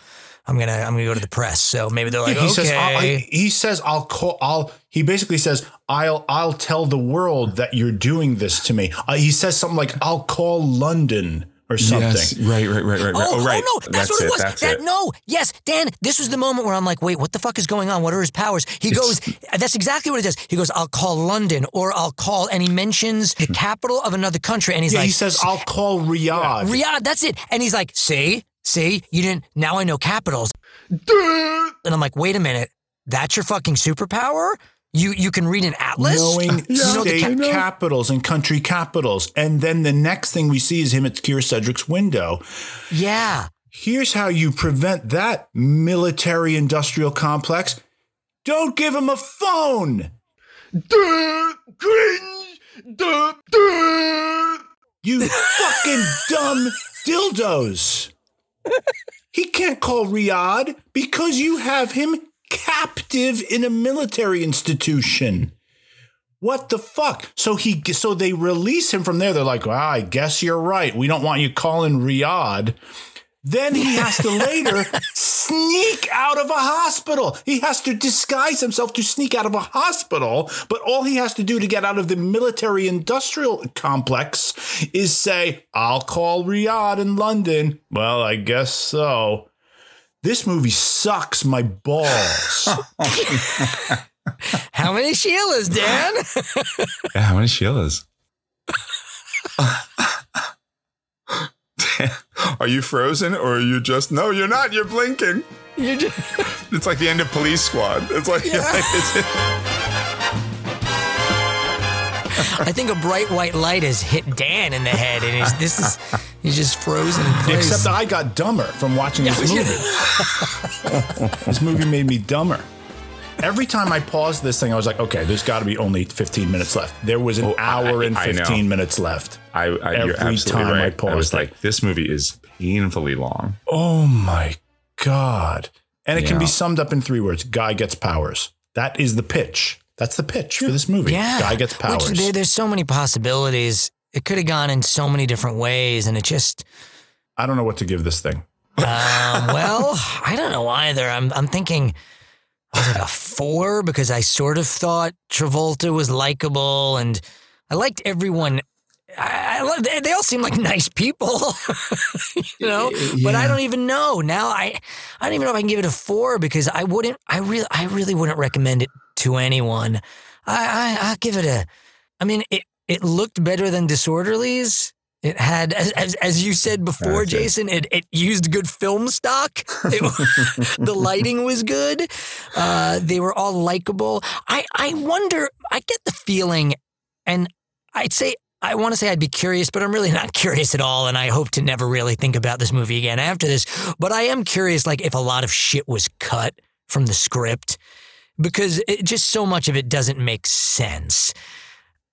I'm gonna I'm gonna go to the press so maybe they're like he okay says I'll, he says I'll call I'll he basically says I'll I'll tell the world that you're doing this to me. Uh, he says something like I'll call London or something. Yes, right, right, right, right, right. Oh, Oh, right. oh no, that's, what it was. That's that it. no, yes, Dan. This was the moment where I'm like, wait, what the fuck is going on? What are his powers? He goes, that's exactly what it is. He goes, I'll call London, or I'll call, and he mentions the capital of another country, and he's yeah, like, he says I'll call Riyadh. Riyadh. That's it. And he's like, see, see, you didn't. Now I know capitals. And I'm like, wait a minute, that's your fucking superpower. You you can read an atlas. knowing You know state ca- capitals and country capitals. And then the next thing we see is him at Kyra Sedgwick's window. yeah. Here's how you prevent that military industrial complex. Don't give him a phone. You fucking dumb dildos. He can't call Riyadh because you have him captive in a military institution. What the fuck? So he so they release him from there. They're like, well, I guess you're right. We don't want you calling Riyadh. Then he has to later sneak out of a hospital. He has to disguise himself to sneak out of a hospital. But all he has to do to get out of the military industrial complex is say, I'll call Riyadh in London. Well, I guess so. This movie sucks my balls. How many Sheilas, Dan? Yeah, how many Sheilas? are you frozen or are you just no you're not you're blinking you just it's like the end of police squad it's like, Yeah. it's- I think a bright white light has hit Dan in the head, and he's, this is he's just frozen in place. Except I got dumber from watching this movie. this movie made me dumber. Every time I paused this thing, I was like, okay, there's got to be only 15 minutes left. There was an Oh, hour and I know. 15 minutes left. I, I you're Every absolutely time I right. I, paused was it. like this movie is painfully long Oh my God. And it can be summed up in three words Guy gets powers. That is the pitch. That's the pitch for this movie. yeah, Guy gets powers. Which, there, there's so many possibilities. It could have gone in so many different ways, and it just. I don't know what to give this thing. Um, well, I don't know either. I'm I'm thinking was it a four because I sort of thought Travolta was likable and I liked everyone. I, I, li- they- they all seem like nice people, you know. But I don't even know now. I I don't even know if I can give it a four because I wouldn't. I really I really wouldn't recommend it to anyone. I I I'll give it a. I mean it it looked better than Disorderlies. It had, as, as, as you said before, it. Jason, it, it used good film stock. It, the lighting was good. Uh, they were all likable. I, I wonder, I get the feeling, and I'd say, I want to say I'd be curious, but I'm really not curious at all. And I hope to never really think about this movie again after this. But I am curious, like, if a lot of shit was cut from the script, because it, just so much of it doesn't make sense.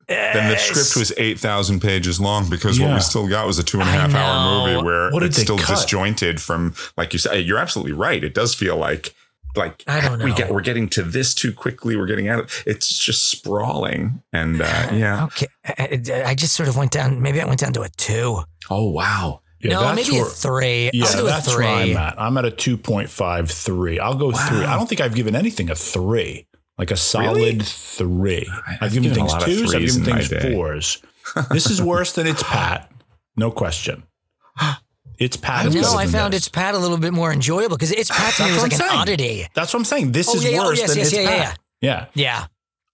Then the script was 8000 pages long because what we still got was a two and a I half hour movie where What it's still cut? disjointed from like you said you're absolutely right it does feel like like I don't we know. get we're getting to this too quickly we're getting out of it. it's just sprawling and uh, yeah Okay. I, I- I just sort of went down, maybe I went down to a two. oh wow Yeah, no, that's maybe a where- three. Yeah, I'll do a that's three. where I'm at. I'm at a 2.53. I'll go three. I don't think I've given anything a three, like a solid Really? three. I've, I've given given things twos. I've given things fours. this is worse than it's Pat. No question. It's Pat. I know. I found this. it's Pat a little bit more enjoyable because it's Pat to me was like I'm an saying. oddity. That's what I'm saying. This Oh, is yeah, yeah. Oh, worse yes, than yes, it's yeah, yeah, Pat. Yeah. Yeah.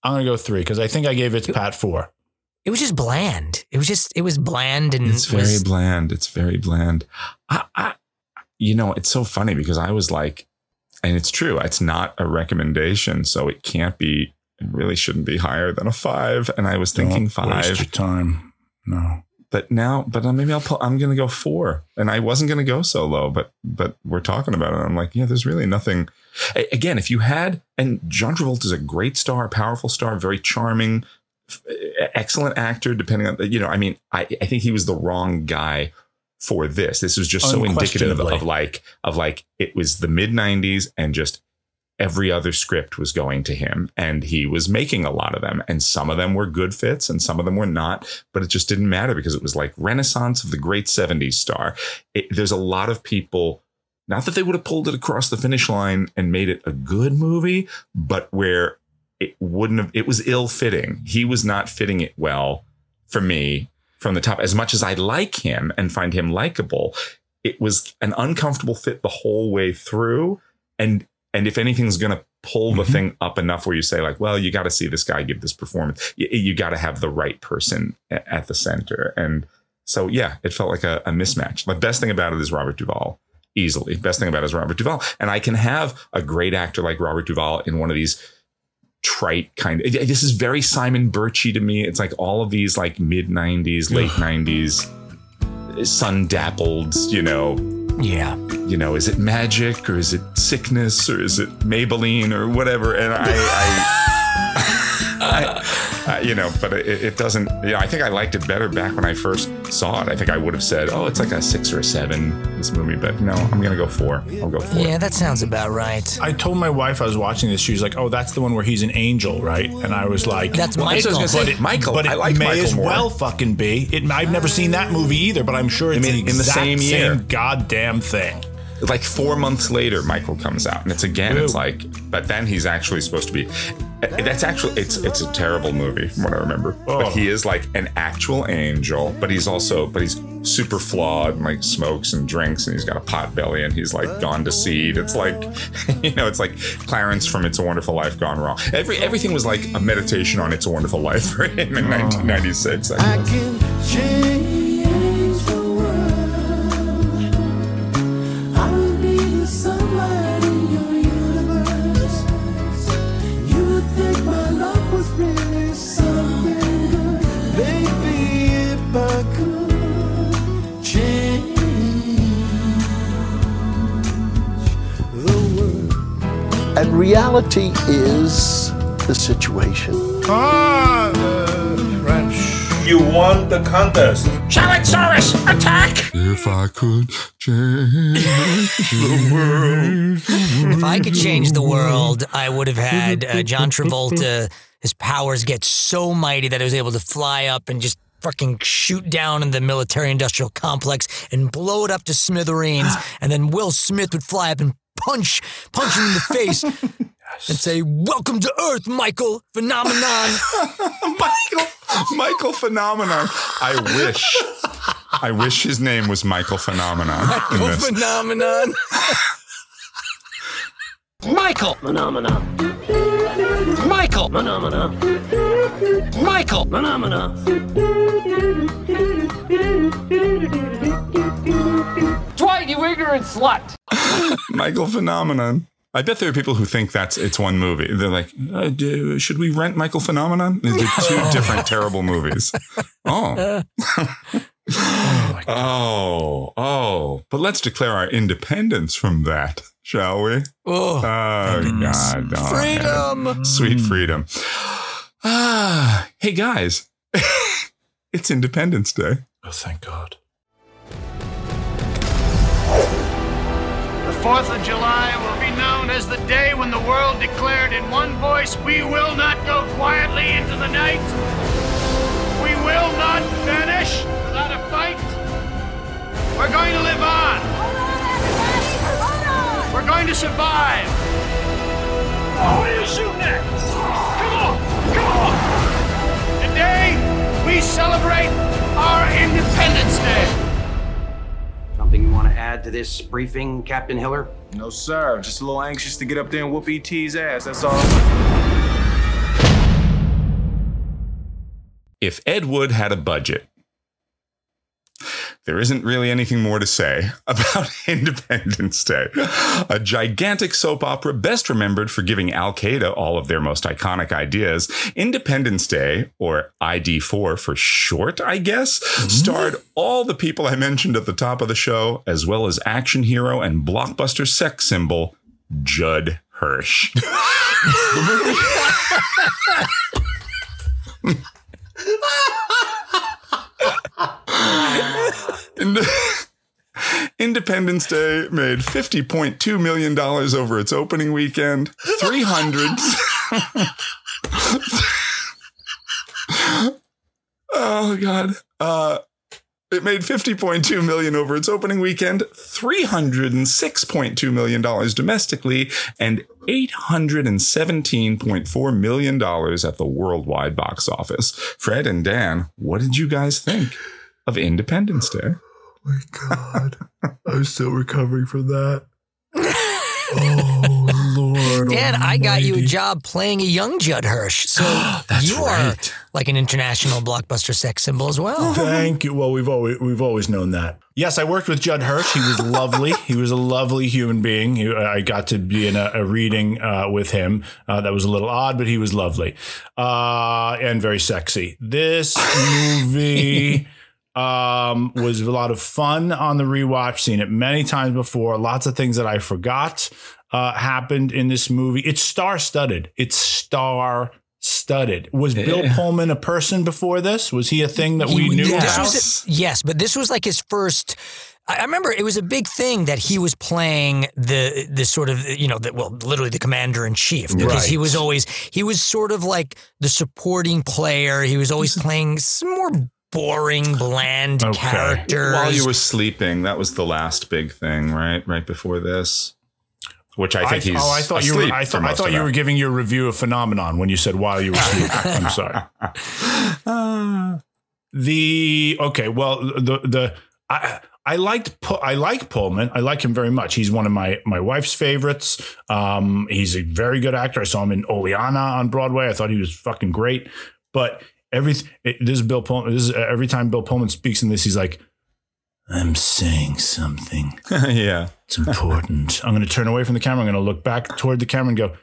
I'm gonna go three because I think I gave it's Pat four. It was just bland. It was just it was bland and it's very was, bland it's very bland I, I you know it's so funny because i was like and it's true it's not a recommendation so it can't be it really shouldn't be higher than a five and i was thinking Don't waste five your time. No. but now but maybe i'll pull i'm gonna go four and i wasn't gonna go so low but but we're talking about it i'm like yeah there's really nothing again if you had and john travolta is a great star powerful star very charming excellent actor depending on you know i mean i i think he was the wrong guy for this. This was just so indicative of like of like it was the mid 90s and just every other script was going to him and he was making a lot of them and some of them were good fits and some of them were not but it just didn't matter because it was like renaissance of the great 70s star. It, there's a lot of people not that they would have pulled it across the finish line and made it a good movie but where it wouldn't have it was ill fitting he was not fitting it well for me from the top. As much as i like him and find him likable it was an uncomfortable fit the whole way through. And and if anything's going to pull the Mhm. thing up enough where you say like well you got to see this guy give this performance. You, you got to have the right person at the center. And so yeah it felt like a, a mismatch. The best thing about it is robert duvall easily. Best thing about it is robert duvall. And i can have a great actor like robert duvall in one of these trite kind of this is very simon birchy to me it's like all of these like mid 90s late 90s sun dappled you know yeah. you know, is it magic or is it sickness or is it Maybelline or whatever? And I, I, I, I you know, but it, it doesn't. You know, I think I liked it better back when I first saw it, I think I would have said, "Oh, it's like a six or a seven, This movie, but no, I'm gonna go four. I'll go four. Yeah, that sounds about right. I told my wife I was watching this. She was like, "Oh, that's the one where he's an angel, right?" And I was like, That's Well, that's what I was Michael. gonna say. But it, Michael, but it I like may Michael as more. well fucking be. It, I've never seen that movie either, but I'm sure it's I mean, the in the exact same year. goddamn thing. Like four months later michael comes out. And it's again it's like but then he's actually supposed to be eh, that's actually it's it's a terrible movie from what i remember. Oh. but he is like an actual angel but he's also but he's super flawed and like smokes and drinks and he's got a pot belly and he's like gone to seed. It's like you know it's like clarence from it's a wonderful life gone wrong. Every everything was like a meditation on it's a wonderful life for him in 1996 reality is the situation. You won the contest. Shalansaurus, attack! if i could change the world If I could change the world, I would have had uh, John Travolta. His powers get so mighty that he was able to fly up and just fucking shoot down in the military-industrial complex and blow it up to smithereens. And then Will Smith would fly up and punch, punch him in the face. And say, "Welcome to Earth, Michael Phenomenon." Michael, Michael Phenomenon. I wish, I wish his name was Michael Phenomenon. in Michael this. Phenomenon. Michael! Phenomena. Michael! Phenomena. Michael! Phenomena. Dwight, you ignorant slut! Michael Phenomenon. I bet there are people who think that's it's one movie. They're like, uh, do, should we rent Michael Phenomenon? They're two different terrible movies. Oh. oh, oh. But let's declare our independence from that, shall we? Oh, Oh, God. Oh, freedom. Sweet freedom. Ah, hey guys, it's Independence Day. Oh, thank God. The 4th of July will be known as the day when the world declared in one voice, We will not go quietly into the night. We will not vanish without a fight. We're going to live on. We're going to survive. What are you shooting at? Come on, come on. Today, we celebrate our Independence Day. Something you want to add to this briefing, Captain Hiller? No, sir. Just a little anxious to get up there and whoop ET's ass. That's all. If Ed Wood had a budget, there isn't really anything more to say about Independence Day. A gigantic soap opera best remembered for giving Al Qaeda all of their most iconic ideas. Independence Day, or ID4 for short, I guess, mm-hmm. starred all the people I mentioned at the top of the show, as well as action hero and blockbuster sex symbol Judd Hirsch. Ind- Independence Day made $50.2 million over its opening weekend. 300. oh, God. Uh, it made 50.2 million over its opening weekend, 306.2 million dollars domestically, and 817.4 million dollars at the worldwide box office. Fred and Dan, what did you guys think of Independence Day? Oh my God. I'm still recovering from that. Oh, Dan, I got you a job playing a young Judd Hirsch. So you are like an international blockbuster sex symbol as well. Thank you. Well, we've always we've always known that. Yes, I worked with Judd Hirsch. He was lovely. he was a lovely human being. He, I got to be in a, a reading uh, with him. Uh, that was a little odd, but he was lovely uh, and very sexy. This movie um, was a lot of fun on the rewatch. Seen it many times before. Lots of things that I forgot uh, happened in this movie. It's star studded. It's star studded. Was Bill Pullman a person before this? Was he a thing that we He- knew this about? was a- yes, but this was like his first. I I remember it was a big thing that he was playing the the sort of you know the, well literally the commander in chief because he was always he was sort of like the supporting player. He was always playing some more boring, bland Okay. characters. While you were sleeping, that was the last big thing, right? Right before this, which I think he's. oh, I thought you were. I I thought you were giving your review of Phenomenon when you said while you were sleeping. I'm sorry. the okay, well, the the I I liked I like Pullman. I like him very much. He's one of my my wife's favorites. Um, he's a very good actor. I saw him in Oleanna on Broadway. I thought he was fucking great. But every it, this is Bill Pullman. This is every time Bill Pullman speaks in this, he's like, "I'm saying something." yeah. It's important. I'm going to turn away from the camera. I'm going to look back toward the camera and go,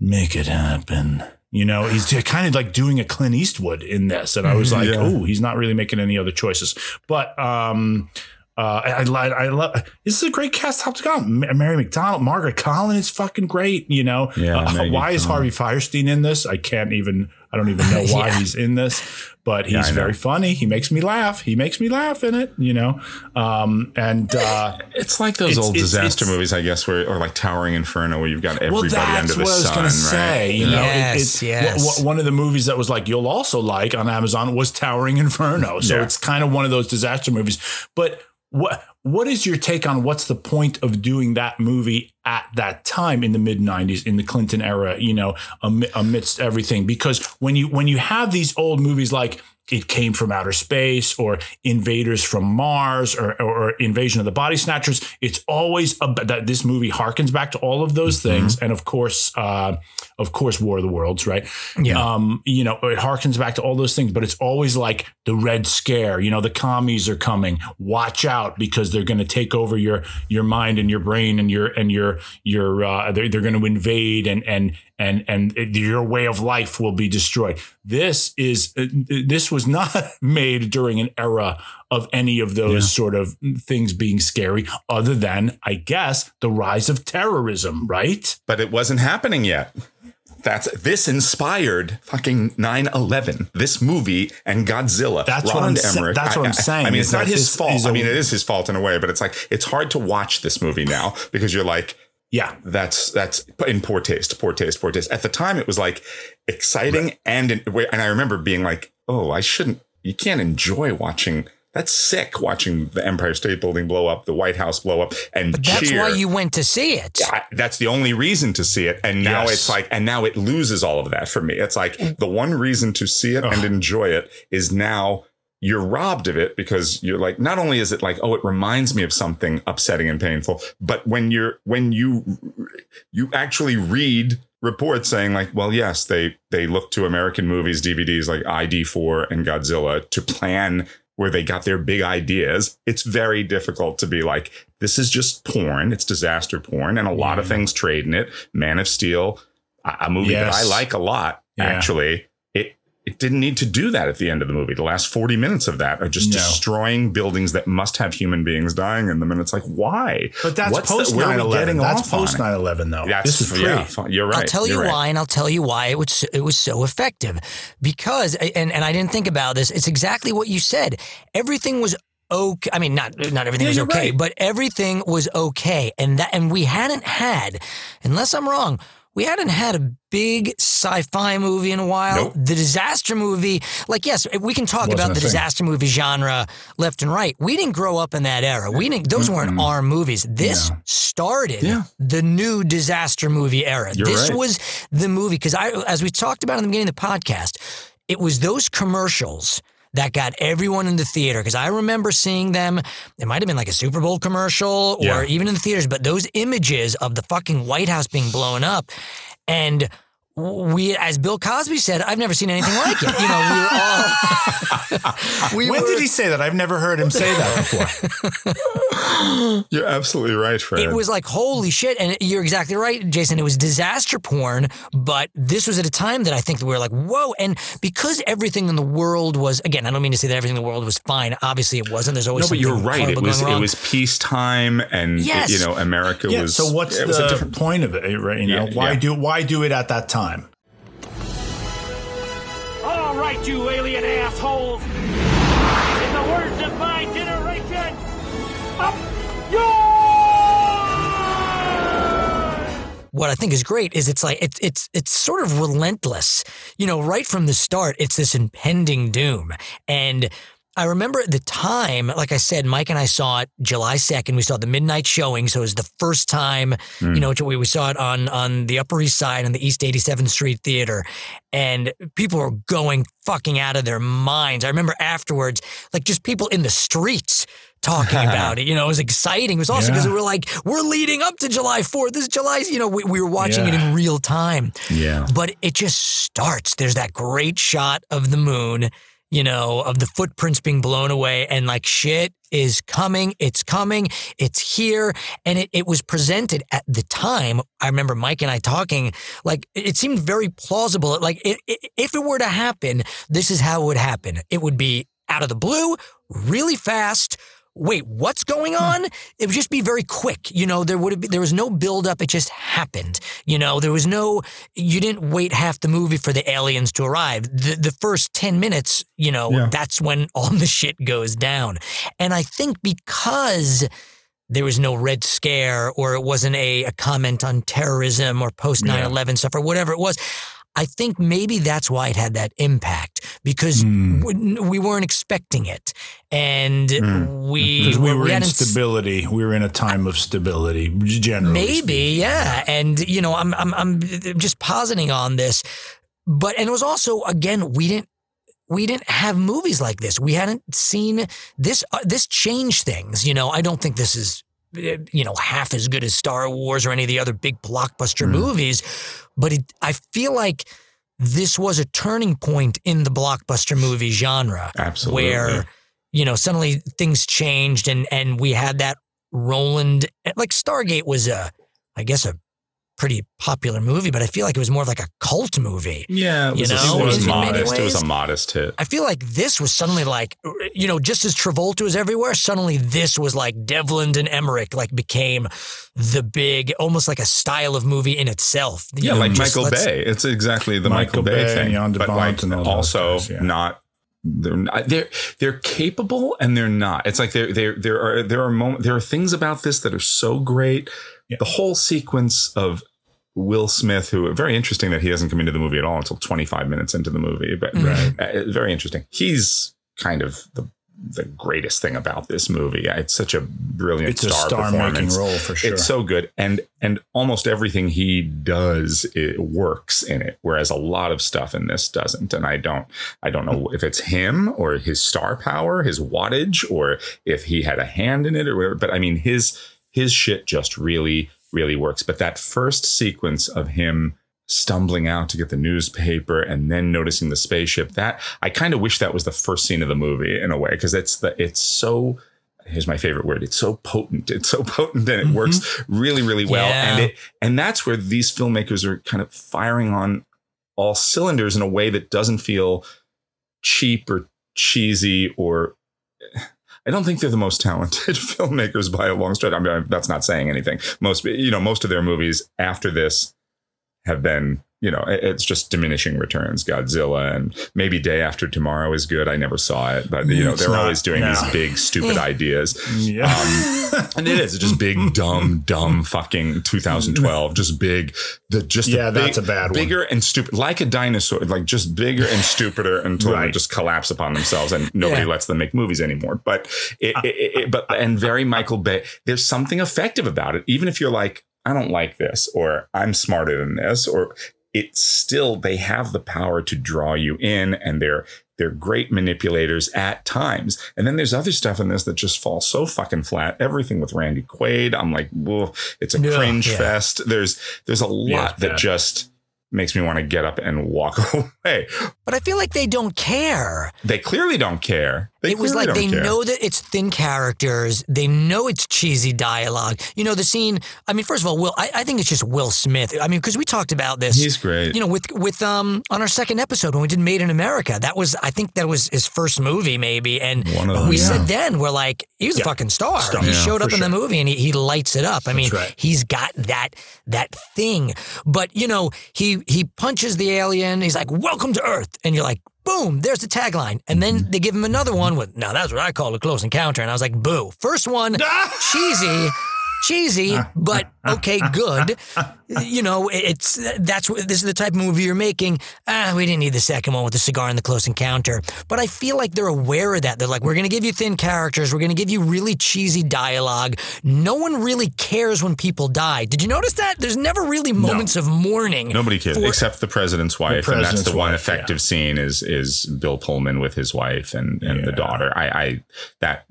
make it happen. You know, he's kind of like doing a Clint Eastwood in this. And I was like, Yeah. oh, he's not really making any other choices. But, um, uh, I, I, I love this is a great cast top to. Ma- Mary McDonnell, Margaret Colin is fucking great. You know, Yeah, Uh, why is Harvey Fierstein in this? I can't even, I don't even know why Yeah. he's in this, but he's Yeah, very funny. He makes me laugh. He makes me laugh in it, you know? Um, and, uh, It's like those It's- old it's- disaster it's- movies, I guess, where or like Towering Inferno, where you've got everybody that's under the what I was sun, going to say. right? You know, Yes, it, it's yes. w- one of the movies that was like you'll also like on Amazon was Towering Inferno. So Yeah. it's kind of one of those disaster movies. But what what is your take on what's the point of doing that movie at that time in the mid '90s in the Clinton era? You know, amidst everything, because when you when you have these old movies like it came from outer space or invaders from Mars or, or, or invasion of the body snatchers. It's always about that. This movie harkens back to all of those things. And of course, uh, of course, War of the Worlds, right? Yeah. Um, you know, it harkens back to all those things, but it's always like the red scare, you know, the commies are coming. Watch out because they're going to take over your, your mind and your brain and your, and your, your, uh, they're, they're going to invade and, and, and, and it- your way of life will be destroyed. This is, uh, this was not made during an era of any of those sort of things being scary other than, I guess, the rise of terrorism, right? But it wasn't happening yet. That's this inspired fucking 9-11, this movie and Godzilla. That's what I'm sa- Emmerich. that's what I'm I- I- saying, I mean, it's not his this fault. I mean, it is his fault in a way, but it's like it's hard to watch this movie now because you're like, Yeah. that's that's in poor taste, poor taste, poor taste. At the time, it was like exciting and in, and I remember being like, oh, I shouldn't. You can't enjoy watching. That's sick watching the Empire State Building blow up, the White House blow up, and But that's cheer. why you went to see it. I, that's the only reason to see it. And now Yes. it's like, and now it loses all of that for me. It's like the one reason to see it and enjoy it is now you're robbed of it because you're like, not only is it like, oh, it reminds me of something upsetting and painful, but when you're, when you, you actually read reports saying like, well, yes, they, they look to American movies, DVDs like ID4 and Godzilla to plan where they got their big ideas, it's very difficult to be like, this is just porn. It's disaster porn. And a lot of mm-hmm. things trade in it. Man of Steel, a a movie that I like a lot, Yeah. actually. It, it didn't need to do that at the end of the movie. The last 40 minutes of that are just No. destroying buildings that must have human beings dying in them. And it's like, why? But that's What's the- post where are 9 we 11. getting That's off post it? 9 11, though. That's this is yeah, pre. You're right. I'll tell you right. why, and I'll tell you why it was it was so effective. Because and and I didn't think about this. It's exactly what you said. Everything was okay. I mean, not not everything Yeah, was okay, right. but everything was okay. And that and we hadn't had, unless I'm wrong. We hadn't had a big sci-fi movie in a while. Nope. The disaster movie, like yes, we can talk Wasn't about the disaster movie genre left and right. We didn't grow up in that era. We didn't; those weren't our movies. This started Yeah. the new disaster movie era. You're this right. was the movie because I, as we talked about in the beginning of the podcast, it was those commercials that got everyone in the theater because I remember seeing them. It might have been like a Super Bowl commercial or Yeah. even in the theaters, but those images of the fucking White House being blown up and we, as Bill Cosby said, I've never seen anything like it. You know, we were all. we when were- did he say that? I've never heard him say that before. You're absolutely right, Fred. It was like holy shit, and you're exactly right, Jason. It was disaster porn, but this was at a time that I think that we were like, whoa! And because everything in the world was, again, I don't mean to say that everything in the world was fine. Obviously, it wasn't. There's always no, but something you're right. It was it was peacetime, and Yes. you know America yeah, was. so what's it was the a different point of it, right? You know, Yeah, why yeah. do why do it at that time? Right, you alien assholes! In the words of my generation, up what I think is great is it's like it's it's it's sort of relentless. You know, right from the start, it's this impending doom. And I remember at the time, like I said, Mike and I saw it July 2nd. We saw the midnight showing. So it was the first time, Mm. you know, we, we saw it on, on the Upper East Side on the East 87th Street Theater. And people were going fucking out of their minds. I remember afterwards, like just people in the streets talking about it. You know, it was exciting. It was awesome because Yeah. we were like, we're leading up to July 4th. This is July, you know, we, we were watching it in real time. Yeah. But it just starts. There's that great shot of the moon, you know, of the footprints being blown away, and like shit is coming. It's coming. It's here. And it, it was presented at the time. I remember Mike and I talking, like, it seemed very plausible. Like, i i if it were to happen, this is how it would happen. It would be out of the blue, really fast. Wait, what's going on? It would just be very quick. You know, there would have been, there was no build up. It just happened. You know, there was no, you didn't wait half the movie for the aliens to arrive. The, the first 10 minutes, you know, Yeah. that's when all the shit goes down. And I think because there was no red scare or it wasn't a, a comment on terrorism or post 9 11 stuff or whatever it was. I think maybe that's why it had that impact because Hmm. we, we weren't expecting it. And we, Because we were in hadn't s- stability. We were in a time of stability, generally. Maybe, yeah. And you know, I'm I'm I'm just positing on this, but and it was also again we didn't we didn't have movies like this. We hadn't seen this. Uh, this changed things. You know, I don't think this is uh, you know half as good as Star Wars or any of the other big blockbuster Mm. movies, but it, I feel like. This was a turning point in the blockbuster movie genre. Absolutely. Where, you know, suddenly things changed and and we had that Roland like Stargate was a I guess a pretty popular movie, but I feel like it was more of like a cult movie. Yeah, it You was, a- know, it was modest. It was a modest hit. I feel like this was suddenly like, you know, just as Travolta was everywhere, suddenly this was like Devlin and Emmerich like became the big, almost like a style of movie in itself. You Yeah, know, like just Michael Bay. It's exactly the Michael, Michael Bay, Bay thing, and but like and also guys, yeah. not. They're not. They're they're capable and they're not. It's like there there there are there are moments there are things about this that are so great. The whole sequence of Will Smith, who very interesting that he doesn't come into the movie at all until 25 minutes into the movie, but Right. uh, very interesting. He's kind of the the greatest thing about this movie. It's such a brilliant It's a star star-making performance. role for sure. It's so good, and and almost everything he does it works in it, whereas a lot of stuff in this doesn't. And I don't I don't know if it's him or his star power, his wattage, or if he had a hand in it or whatever. But I mean, his his shit just really really works. But that first sequence of him stumbling out to get the newspaper and then noticing the spaceship that i kind of wish that was the first scene of the movie in a way because it's the it's so here's my favorite word it's so potent it's so potent and it mm-hmm. works really really well Yeah. and it and that's where these filmmakers are kind of firing on all cylinders in a way that doesn't feel cheap or cheesy or I don't think they're the most talented filmmakers by a long stretch. I mean, that's not saying anything. Most, you know, most of their movies after this have been, you know, it's just diminishing returns. Godzilla and maybe Day After Tomorrow is good. I never saw it, but you know, It's they're not- always doing no. these big, stupid ideas. Yeah. Um, and it is just big, dumb, dumb fucking 2012. Just big, the just Yeah, the that's a bad one. Bigger and stupid, like a dinosaur, like just bigger and stupider until they just collapse upon themselves, and nobody Yeah. lets them make movies anymore. But it, it, it, it- but and very Michael Bay. There's something effective about it, even if you're like, I don't like this, or I'm smarter than this, or it's still they have the power to draw you in, and they're they're great manipulators at times. And then there's other stuff in this that just falls so fucking flat. Everything with Randy Quaid, I'm like, whoa, it's a Yeah, cringe yeah. fest. There's there's a lot it's that just makes me want to get up and walk away. But I feel like they don't care. They clearly don't care. They it was like they care. know that it's thin characters. They know it's cheesy dialogue. You know, the scene. I mean, first of all, Will. I, I think it's just Will Smith. I mean, because we talked about this. He's great. You know, with with um on our second episode when we did Made in America, that was I think that was his first movie maybe, and One of them, we yeah. said then we're like he was a fucking star. Star. He Yeah, showed up for in the movie and he, he lights it up. I mean, right. he's got that that thing. But you know, he he punches the alien. He's like, "Welcome to Earth," and you're like. Boom, there's the tagline. And then mm-hmm. they give him another one with, now that's what I call a close encounter. And I was like, boo. First one, cheesy. Cheesy, but okay, good. You know, it's that's what this is the type of movie you're making. Ah, we didn't need the second one with the cigar and the close encounter. But I feel like they're aware of that. They're like, we're going to give you thin characters. We're going to give you really cheesy dialogue. No one really cares when people die. Did you notice that? There's never really moments of mourning. Nobody cares for- except the president's wife, and that's president's the one wife, effective scene is is Bill Pullman with his wife and, and the daughter. I, I that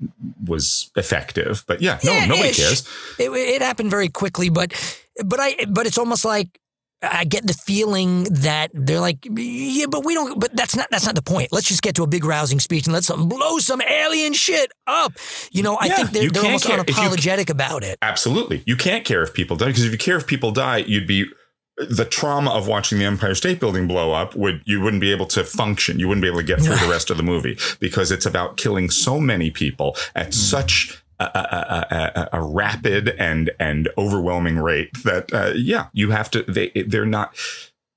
was effective, but yeah, no, Yeah, nobody ish. cares. It, it happened very quickly, but but I but it's almost like I get the feeling that they're like, yeah, but we don't. But that's not that's not the point. Let's just get to a big rousing speech and let's blow some alien shit up. You know, I Yeah, think they're, they're almost care. If you- unapologetic about it. Absolutely, you can't care if people die because if you care if people die, you'd be the trauma of watching the Empire State Building blow up would you wouldn't be able to function. You wouldn't be able to get through the rest of the movie because it's about killing so many people at mm. such a, a, a, rapid and and overwhelming rate that uh, yeah, you have to. They they're not.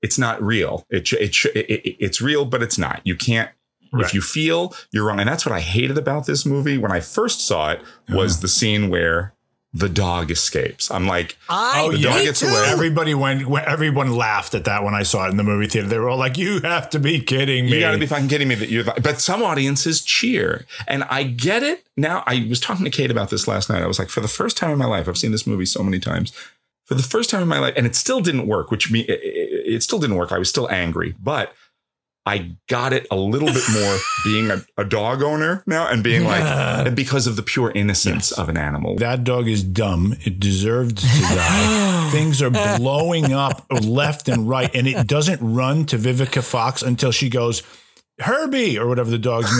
It's not real. It it, it, it it's real, but it's not. You can't. If you feel you're wrong, and that's what I hated about this movie when I first saw it was the scene where the dog escapes. I'm like, I the dog gets too. away. Everybody went. Everyone laughed at that when I saw it in the movie theater. They were all like, "You have to be kidding me!" You got to be fucking kidding me that you. But some audiences cheer, and I get it. Now, I was talking to Kate about this last night. I was like, for the first time in my life, I've seen this movie so many times. For the first time in my life, and it still didn't work. Which me, it, it it still didn't work. I was still angry, but I got it a little bit more being a, a dog owner now, and being like, and because of the pure innocence of an animal. That dog is dumb. It deserved to die. Things are blowing up left and right, and it doesn't run to Vivica Fox until she goes. Herbie or whatever the dog's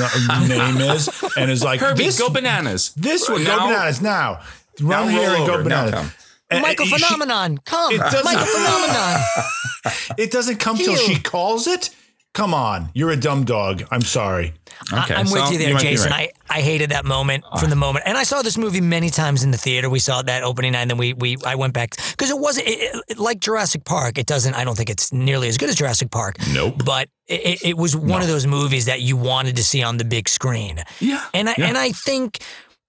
name is, and is like Herbie, this, go bananas. This one, go bananas now. Run Now here and go over. Now bananas. come. And- Michael and she- Phenomenon, come, It doesn't- Michael Phenomenon. It doesn't come till she calls it. Come on, you're a dumb dog. I'm sorry. Okay, I, am so with you there, might be Jason. right. I, I hated that moment from the moment, and I saw this movie many times in the theater. We saw it that opening night, and then we we I went back because it wasn't it, it- like Jurassic Park. It doesn't. I don't think it's nearly as good as Jurassic Park. Nope. But it, it, it was one of those movies that you wanted to see on the big screen. Yeah, and I yeah. and I think.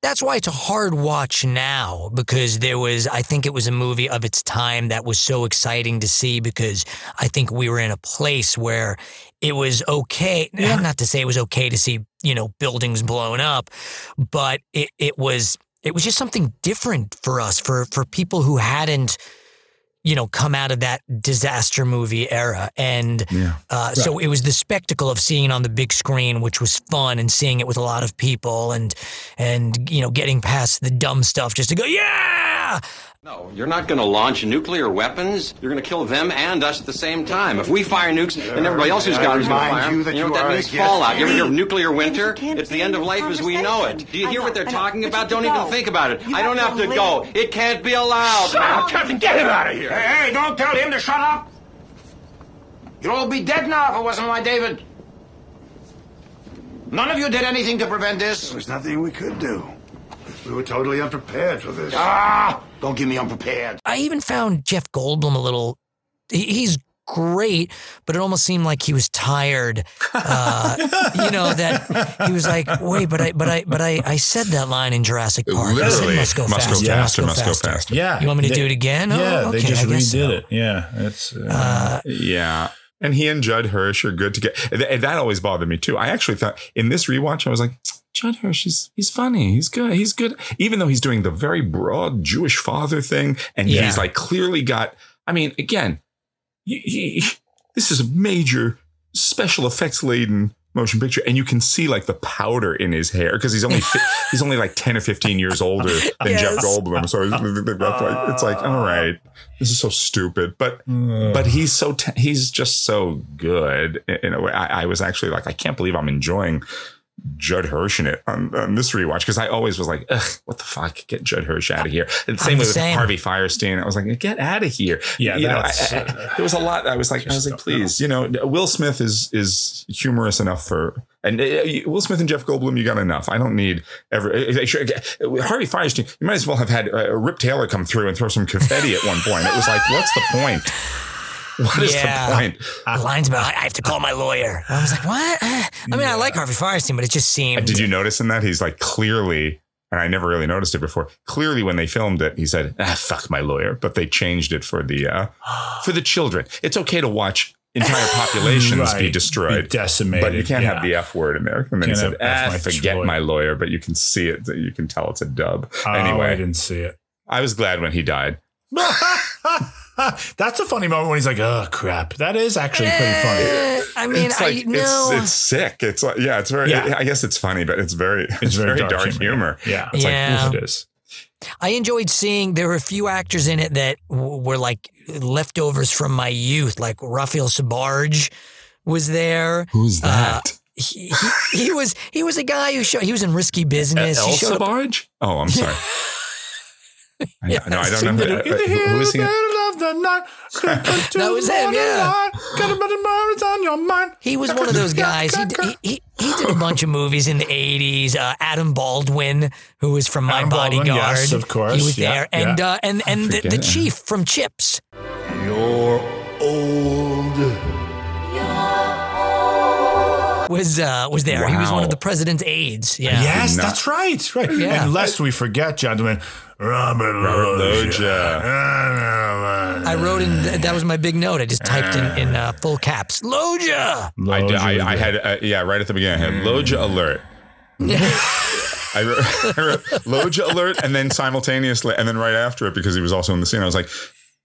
That's why it's a hard watch now because there was, I think it was a movie of its time that was so exciting to see because I think we were in a place where it was okay. Not to say it was okay to see, you know, buildings blown up, but it, it was, it was just something different for us, for, for people who hadn't, you know, come out of that disaster movie era. And Yeah. uh, so it was the spectacle of seeing it on the big screen, which was fun, and seeing it with a lot of people, and and you know, getting past the dumb stuff just to go, yeah. No, you're not going to launch nuclear weapons. You're going to kill them and us at the same time. If we fire nukes and everybody else who's got them is going to remind fire 'em, you that you know what that means? Fallout. You ever hear of nuclear winter? can't It's the end of life as we know it. Do you I hear know, what they're talking about? Don't even to think about it. You I don't have have to to go. It can't be allowed. Shut man. up, Captain! Get him out of here! Hey, hey, don't tell him to shut up. You'd all be dead now if it wasn't my David. None of you did anything to prevent this. There was nothing we could do. We were totally unprepared for this. Ah, don't give me unprepared. I even found Jeff Goldblum a little. He, he's great, but it almost seemed like he was tired. Uh, you know that he was like, wait, but I, but I, but I, I said that line in Jurassic Park. I said must go must go faster. faster, must go faster. Yeah. You want me to They- do it again? Oh, yeah, they just I redid so. it. Yeah, it's. Uh, Uh, Yeah. And he and Judd Hirsch are good together. And that always bothered me too. I actually thought in this rewatch, I was like, Judd Hirsch, he's, he's funny. He's good. He's good. Even though he's doing the very broad Jewish father thing. And Yeah. he's like clearly got, I mean, again, he, he, this is a major special effects laden motion picture. And you can see like the powder in his hair because he's only, fi- he's only like 10 or 15 years older than Jeff Goldblum. So it's like, all right, this is so stupid. But, mm. but he's so t- he's just so good in- in a way. I, I was actually like, I can't believe I'm enjoying Judd Hirsch in it on, on this rewatch because I always was like, Ugh, what the fuck? Get Judd Hirsch out of here. And same I'm way the with same. Harvey Fierstein. I was like, get out of here. Yeah, you know, I, I- uh, there was a lot. I was like, I was like, please, you know, Will Smith is is humorous enough for. And uh, Will Smith and Jeff Goldblum, you got enough. I don't need ever. uh, uh, Harvey Fierstein, you might as well have had uh, Rip Taylor come through and throw some confetti at one point. It was like, what's the point? What is Yeah. the point? The lines about I have to call my lawyer. I was like, what? I mean, I like Harvey Fierstein, but it just seemed. Did you notice in that he's like clearly, and I never really noticed it before. Clearly, when they filmed it, he said, "Ah, fuck my lawyer," but they changed it for the uh, for the children. It's okay to watch entire populations be destroyed, Be decimated, but you can't yeah. have the f word in there. And then he said, "Ah, my forget lawyer." my lawyer," but you can see it. You can tell it's a dub. Oh, I didn't see it. I was glad when he died. That's a funny moment when he's like, "Oh crap!" That is actually pretty funny. Eh, I mean, it's I know. it's, it's sick. It's like yeah, it's very. Yeah. I guess it's funny, but it's very it's, very, dark, humor. Yeah. it's Yeah. like it is. I enjoyed seeing there were a few actors in it that w- were like leftovers from my youth, like Raphael Sbarge was there. Who's that? He, he, he was he was a guy who showed he was in Risky Business. He Elsa showed up- Oh, I'm sorry. I, no, I don't know. Who, uh, who- who is he? That was him, yeah. on your mind. He was one of those guys. He, he, he, he did a bunch of movies in the 80s. Uh, Adam Baldwin, who was from My Adam Baldwin, Bodyguard. yes, of course. He was Yeah, there. And, uh, and, and the, the chief from Chips. You're old. Was uh, was there? He was one of the president's aides. Yeah. Yes, that's right. Right. Yeah. And lest we forget, gentlemen, Robert, Robert Loggia. I wrote in. th- That was my big note. I just typed in in uh, full caps. Loggia. I, d- I, I had uh, yeah right at the beginning. I had Loggia alert. I wrote, I wrote Loggia alert, and then simultaneously, and then right after it, because he was also in the scene, I was like,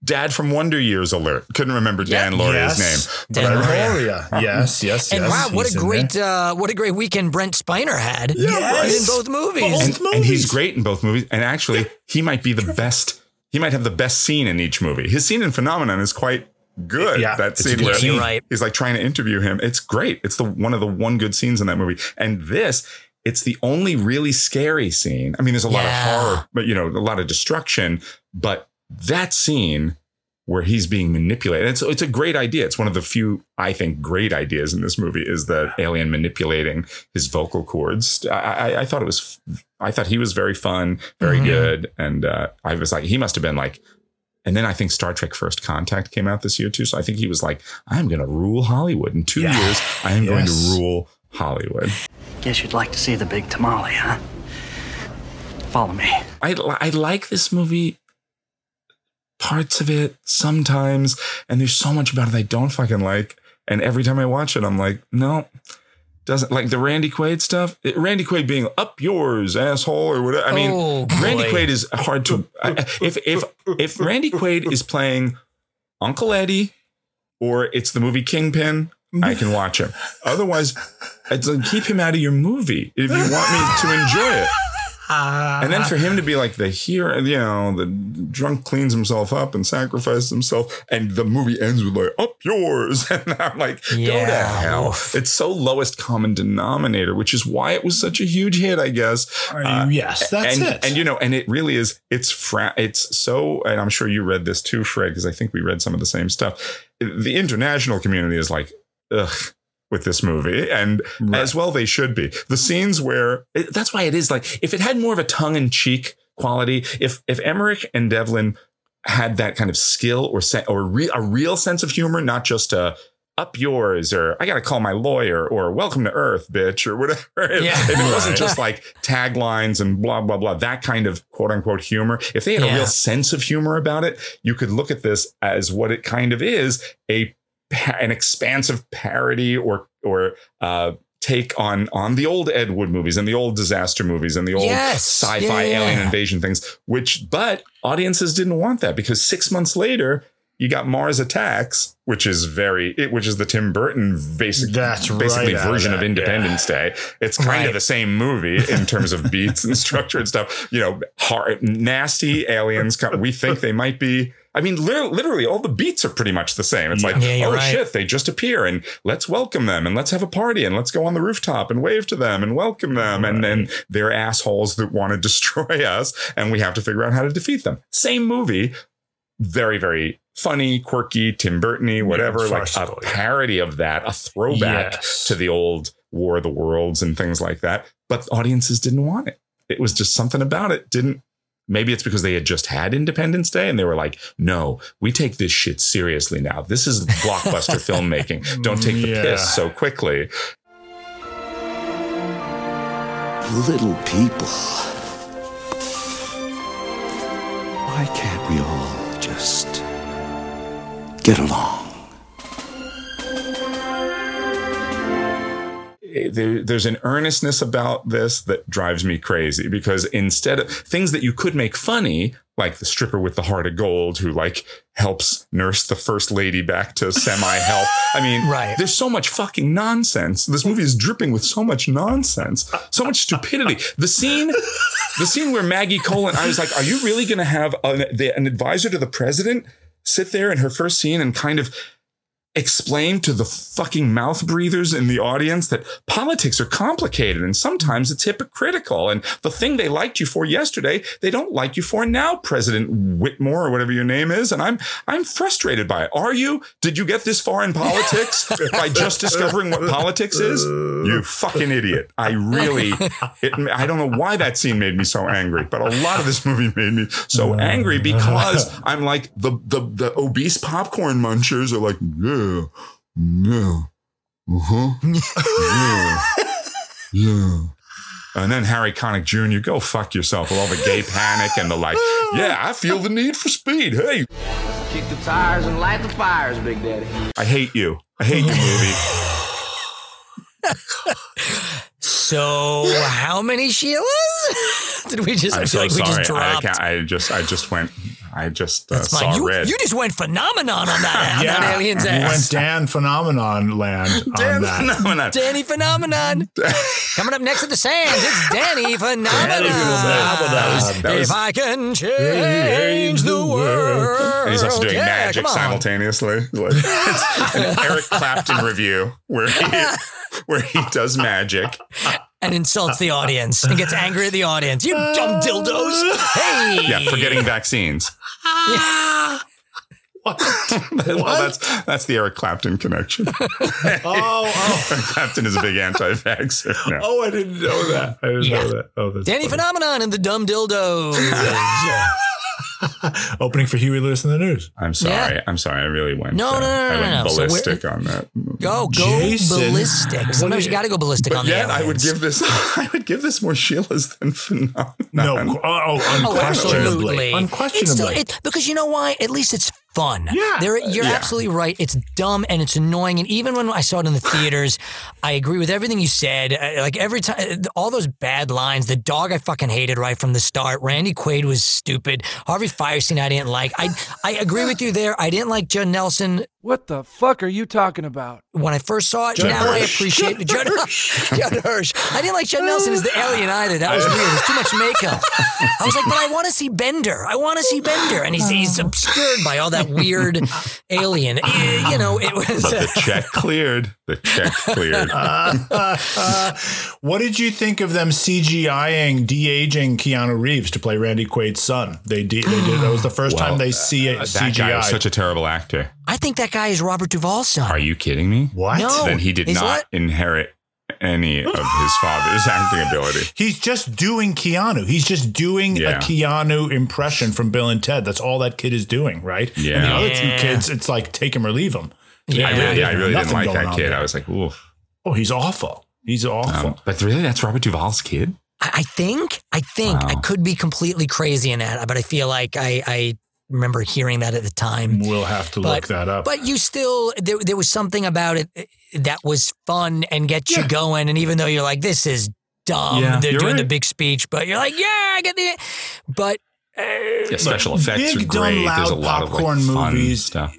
"Dad from Wonder Years alert." Couldn't remember Dan Lauria's Yes. name. Dan Dan Lauria. Lauria. Yes, yes, And yes. wow, what He's a great uh, what a great weekend Brent Spiner had. Yes. in both movies. Both and, and he's great in both movies. And actually, he might be the best. He might have the best scene in each movie. His scene in Phenomenon is quite good. Yeah, that scene where scene. You're right. he's like trying to interview him. It's great. It's the one of the one good scenes in that movie. And this, it's the only really scary scene. I mean, there's a lot of horror, but you know, a lot of destruction. But that scene where he's being manipulated, it's it's a great idea. It's one of the few, I think, great ideas in this movie is the alien manipulating his vocal cords. I, I, I thought it was, I thought he was very fun, very Mhm. good, and uh, I was like, he must have been like. And then I think Star Trek First Contact came out this year too. So I think he was like, I'm going to rule Hollywood. In two Yeah. years, I am going to rule Hollywood. Guess you'd like to see the big tamale, huh? Follow me. I, I like this movie, parts of it sometimes. And there's so much about it I don't fucking like. And every time I watch it, I'm like, no, doesn't like the Randy Quaid stuff. It- Randy Quaid being up yours, asshole, or whatever. I mean, Oh, Randy. Quaid is hard to. I- if if if Randy Quaid is playing Uncle Eddie, or it's the movie Kingpin, I can watch him. Otherwise, it's like, keep him out of your movie if you want me to enjoy it. And then for him to be like the hero, you know, the drunk cleans himself up and sacrifices himself, and the movie ends with like "up yours," and I'm like, go to hell. It's so lowest common denominator, which is why it was such a huge hit, I guess. Uh, yes, that's and, it. And you know, and it really is. It's fra- It's so, and I'm sure you read this too, Fred, because I think we read some of the same stuff. The international community is like, ugh. With this movie, and as well they should be. The scenes where that's why it is like if it had more of a tongue in cheek quality, if if Emmerich and Devlin had that kind of skill or se- or re- a real sense of humor, not just a up yours or I got to call my lawyer or welcome to Earth, bitch, or whatever. If, Yeah. if it wasn't Right. just like taglines and blah, blah, blah, that kind of quote unquote humor. If they had a real sense of humor about it, you could look at this as what it kind of is a an expansive parody or or uh take on on the old Ed Wood movies and the old disaster movies and the old Yes. sci-fi Yeah. alien invasion things which but audiences didn't want that because 6 months later you got Mars Attacks which is very it which is the Tim Burton basic That's basically right of version of that, Independence Day it's kind Right. of the same movie in terms of beats and structure and stuff you know hard, nasty aliens we think they might be I mean, lit- literally, all the beats are pretty much the same. It's like, Yeah, oh right. shit, they just appear, and let's welcome them, and let's have a party, and let's go on the rooftop and wave to them and welcome them, and then they're assholes that want to destroy us, and we have to figure out how to defeat them. Same movie, very, very funny, quirky, Tim Burton-y, whatever, like a yeah. parody of that, a throwback Yes. to the old War of the Worlds and things like that. But audiences didn't want it. It was just something about it didn't maybe it's because they had just had Independence Day and they were like, no, we take this shit seriously now. This is blockbuster filmmaking. Don't take the Yeah. piss so quickly. Little people. Why can't we all just get along? There, there's an earnestness about this that drives me crazy because instead of things that you could make funny, like the stripper with the heart of gold who like helps nurse the first lady back to semi health. I mean, Right. there's so much fucking nonsense. This movie is dripping with so much nonsense, so much stupidity. The scene, the scene where Maggie Colin, I was like, are you really going to have an, the, an advisor to the president sit there in her first scene and kind of explain to the fucking mouth breathers in the audience that politics are complicated and sometimes it's hypocritical. And the thing they liked you for yesterday, they don't like you for now, President Whitmore or whatever your name is. And I'm I'm frustrated by it. Are you? Did you get this far in politics by just discovering what politics is? You fucking idiot. I really it, I don't know why that scene made me so angry, but a lot of this movie made me so angry because I'm like the the the obese popcorn munchers are like, yeah, yeah, uh-huh. Yeah. Yeah. And then Harry Connick Jr., go fuck yourself with all the gay panic and the like, yeah, I feel the need for speed. Hey, Kick the tires and light the fires, Big Daddy. I hate you. I hate you, movie. So, how many Sheilas did we just? I I'm feel so like we sorry. just I, dropped. can't- I just, I just went, I just uh, saw. You, red. you just went phenomenon on that, on that alien's you ass. went Dan Phenomenon land on that. phenomenon. Danny Phenomenon. Coming up next at the Sands, it's Danny Phenomenon. Was- if I can change the world. And he's also doing Yeah, magic simultaneously. Like, it's an Eric Clapton review where he, where he does magic. And insults the audience and gets angry at the audience. You dumb dildos. Hey. Yeah, forgetting vaccines. well, that's that's the Eric Clapton connection. Oh, oh, Eric Clapton is a big anti-vaxxer. No. oh! I didn't know that. I didn't Yeah. know that. Oh, that's Danny funny. Phenomenon and the dumb dildos. Opening for Huey Lewis in the news. I'm sorry. Yeah. I'm sorry. I really went. No, uh, no, no, no, I went no, no. So ballistic on that. Go, go Jason. ballistic. Sometimes you got to go ballistic But on the yet, I would give this. I would give this more Sheila's than phenomenon. No, oh, oh, Oh, unquestionably, absolutely. unquestionably. It's still, it, because you know why? At least it's fun. Yeah. There, you're Yeah. absolutely right. It's dumb and it's annoying. And even when I saw it in the theaters, I agree with everything you said. Uh, Like every time, all those bad lines. The dog I fucking hated right from the start. Randy Quaid was stupid. Harvey Fierstein I didn't like. I I agree with you there. I didn't like Judd Nelson What the fuck are you talking about? when I first saw it. Judd now I appreciate Judd, Judd Hirsch. I didn't like Judd Nelson as the alien either. That was weird. There's too much makeup. I was like, but I want to see Bender. I want to see Bender, and he's he's obscured by all that weird alien. Eh, You know, it was. But the check cleared. The check cleared. what did you think of them CGIing de aging Keanu Reeves to play Randy Quaid's son? They de- they did. That was the first time they see it Uh, that guy CGI. was such a terrible actor. I think that guy is Robert Duvall's son. Are you kidding me? what? No. Then he did He's not what? inherit any of his father's acting ability. He's just doing Keanu. He's just doing Yeah. a Keanu impression from Bill and Ted. That's all that kid is doing, right? And the Yeah. other two Yeah. kids, it's like take him or leave him. Yeah. I really, I really didn't Nothing like going that on kid. there. I was like, oof. Oh, he's awful. He's awful. Um, but really, that's Robert Duvall's kid. I, I think. I think I Wow. could be completely crazy in that, but I feel like I, I remember hearing that at the time. we'll have to But- look that up. But you still, there, there was something about it eh, that was fun and gets you going. And even though you're like, this is dumb, Yeah, they're you're doing the big speech, but you're like, yeah, I get the. But uh, Yeah, special effects big, are dumb, great. There's a loud lot of like, popcorn fun movies. stuff.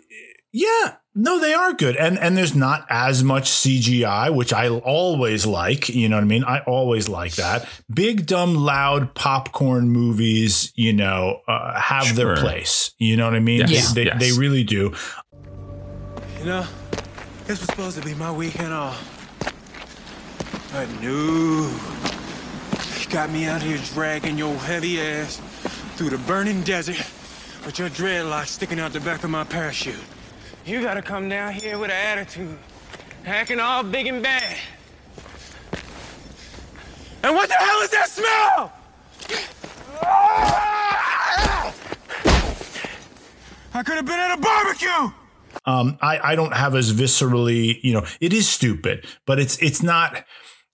Yeah, no, they are good, and and there's not as much CGI, which I always like. You know what I mean? I always like that. Big, dumb, loud popcorn movies, you know, uh, have their place. You know what I mean? Yes, They, yes. they really do. You know, this was supposed to be my weekend off. But no. You got me out here dragging your heavy ass through the burning desert with your dreadlocks sticking out the back of my parachute. You gotta come down here with an attitude. Hacking all big and bad. And what the hell is that smell? Ah! I could have been at a barbecue. Um, I, I don't have as viscerally, you know, it is stupid, but it's it's not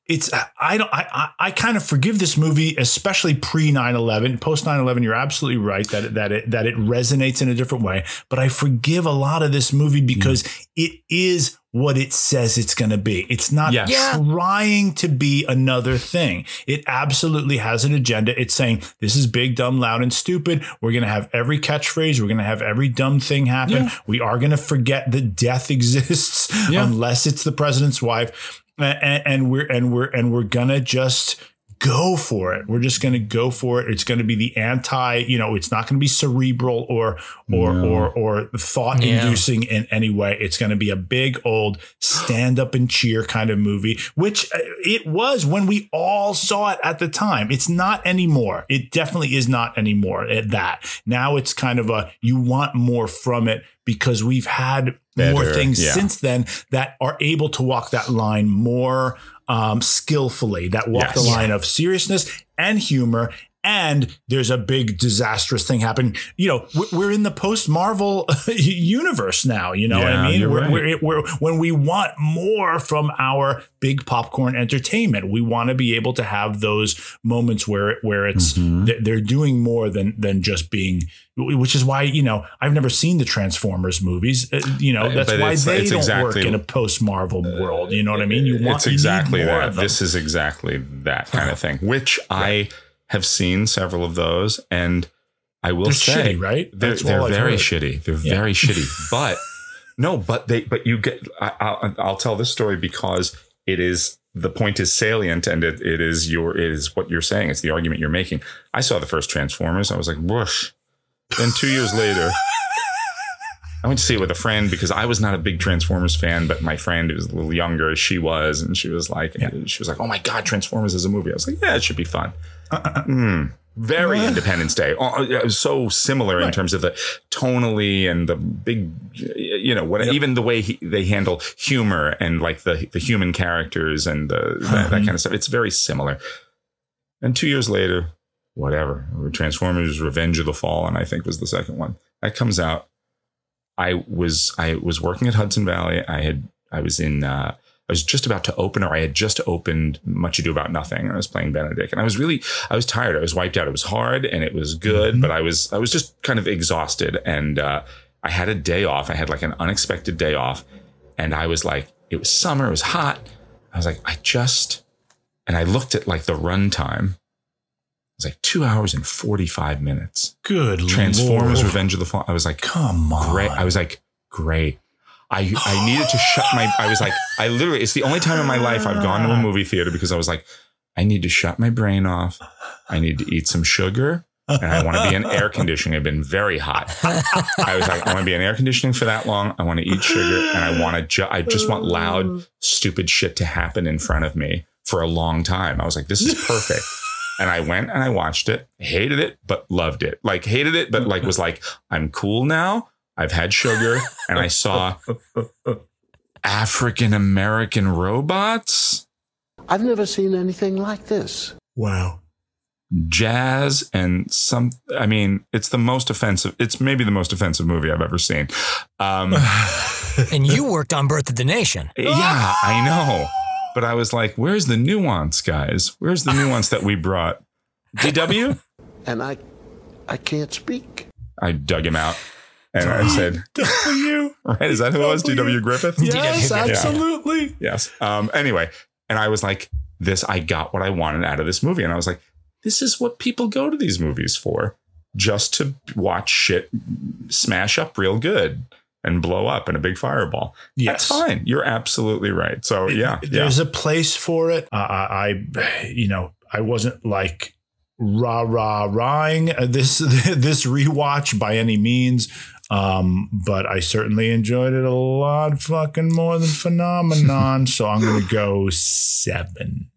it's I don't I I, I kind of forgive this movie, especially pre 9-11. Post 9-11, you're absolutely right that it, that it that it resonates in a different way. But I forgive a lot of this movie mm. because it is what it says it's going to be. It's not Yes. Yeah. trying to be another thing. It absolutely has an agenda. It's saying this is big, dumb, loud, and stupid. We're going to have every catchphrase. We're going to have every dumb thing happen. Yeah. We are going to forget that death exists Yeah. unless it's the president's wife. And, and we're and we're and we're gonna just go for it. We're just gonna go for it. It's gonna be the anti. You know, it's not gonna be cerebral or or No. or or thought inducing in any way. It's gonna be a big old stand up and cheer kind of movie, which uh, it was when we all saw it at the time. It's not anymore. It definitely is not anymore. At that now, it's kind of a you want more from it because we've had more things yeah. since then that are able to walk that line more um, skillfully, that walk the line of seriousness and humor. And there's a big disastrous thing happening. You know, we're- in the post Marvel universe now. You know what I mean? We're, right. we're, we're, when we want more from our big popcorn entertainment, we want to be able to have those moments where where it's Mm-hmm. they're doing more than than just being. Which is why you know I've never seen the Transformers movies. Uh, You know Uh, that's but why it's- they it's don't work in a post Marvel world. You know what I mean? You want it's exactly that. This is exactly that kind of thing, which I have seen several of those, and I will They're say, shitty, right? They're, they're very heard. shitty. They're Yeah. very shitty. But no, but they, but you get. I, I'll, I'll tell this story because it is the point is salient, and it, it is your it is what you're saying. It's the argument you're making. I saw the first Transformers. I was like, whoosh. Then two years later. I went to see it with a friend because I was not a big Transformers fan, but my friend who was a little younger, she was, and she was like, she was like, "Oh my god, Transformers is a movie." I was like, "Yeah, it should be fun." Mm, very Independence Day. Oh, it was so similar in terms of the tonally and the big, you know, what even the way he, they handle humor and like the the human characters and the, that, that kind of stuff. It's very similar. And two years later, whatever, Transformers: Revenge of the Fallen, I think was the second one that comes out. I was I was working at Hudson Valley. I had I was in uh, I was just about to open, or I had just opened Much Ado About Nothing. And I was playing Benedict, and I was really I was tired. I was wiped out. It was hard, and it was good, but I was I was just kind of exhausted. And uh, I had a day off. I had like an unexpected day off, and I was like, it was summer. It was hot. I was like, I just, and I looked at like the runtime. It was like two hours and forty five minutes. Good Transformers: Lord. Revenge of the Fallen. I was like, come on, great. I was like, great. I I needed to shut my. I was like, I literally. It's the only time in my life I've gone to a movie theater because I was like, I need to shut my brain off. I need to eat some sugar. And I want to be in air conditioning. I've been very hot. I was like, I want to be in air conditioning for that long. I want to eat sugar, and I want to. Ju- I just want loud, stupid shit to happen in front of me for a long time. I was like, this is perfect. And I went and I watched it, hated it, but loved it. Like hated it, but like was like, I'm cool now. I've had sugar and I saw African American robots, I've never seen anything like this. Wow. jazz, and some. I mean, it's the most offensive. It's maybe the most offensive movie I've ever seen. Um, and you worked on Birth of the Nation. yeah, I know. But I was like, where's the nuance, guys? Where's the nuance that we brought? DW? And I I can't speak. I dug him out. And I said, W. right, is that who it was? DW Griffith? Yes, Yeah. absolutely. Yes. Um, anyway, and I was like, this, I got what I wanted out of this movie. And I was like, this is what people go to these movies for, just to watch shit smash up real good and blow up in a big fireball. Yes. That's fine. You're absolutely right. So, yeah. yeah. There's a place for it. Uh, I, I, you know, I wasn't like rah rah rahing this this rewatch by any means. Um, but I certainly enjoyed it a lot fucking more than phenomenon. so I'm gonna go seven.